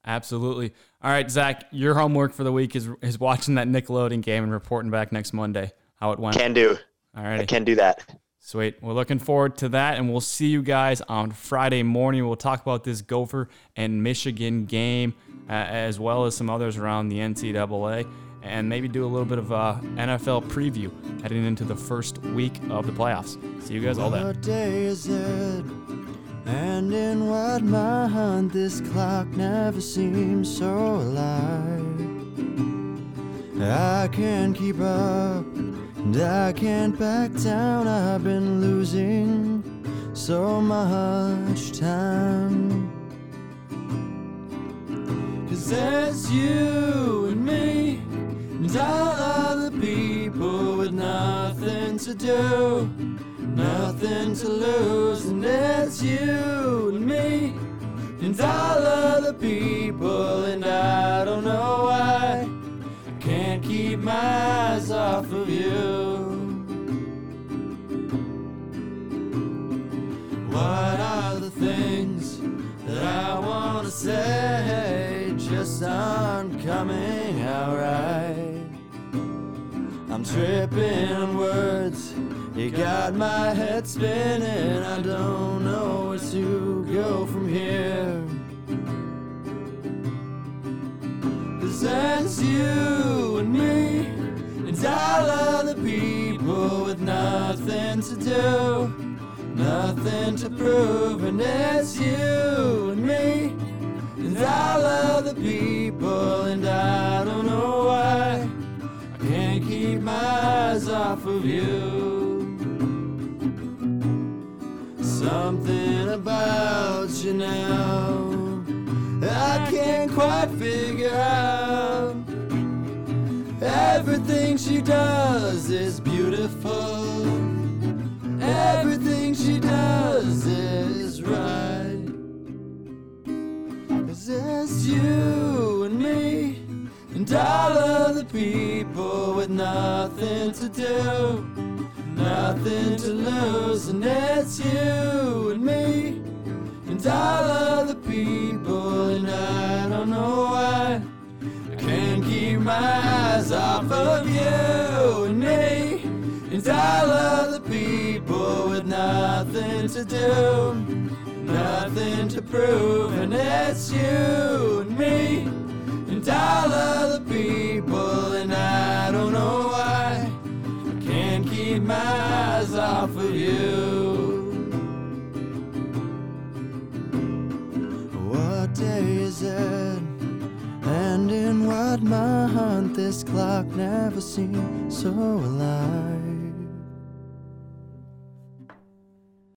Absolutely. All right, Zach, your homework for the week is is watching that Nickelodeon game and reporting back next Monday how it went. can do. All right. I can do that. Sweet. We're looking forward to that, and we'll see you guys on Friday morning. We'll talk about this Gopher and Michigan game, uh, as well as some others around the NCAA, and maybe do a little bit of a NFL preview heading into the first week of the playoffs. See you guys all then. And in what month this clock never seems so alive. I can't keep up, and I can't back down. I've been losing so much time. Cause there's you and me, and all other people with nothing to do nothing to lose, and it's you and me, and all other people, and I don't know why I can't keep my eyes off of you. What are the things that I want to say just aren't coming out right? I'm tripping on words. You got my head spinning. I don't know where to go from here. Cause that's you and me, and all other people with nothing to do, nothing to prove. And it's you and me, and all other people, and I don't know why. I can't keep my eyes off of you. Something about you now I can't quite figure out. Everything she does is beautiful. Everything she does is right. It's you and me and all other people with nothing to do, nothing to lose, and it's you and me. And all other people, and I don't know why. I can't keep my eyes off of you and me. And all other people with nothing to do, nothing to prove, and it's you and me. And all other people, and I don't know why my eyes off of you. What day is it? And in what month this clock never seemed so alive?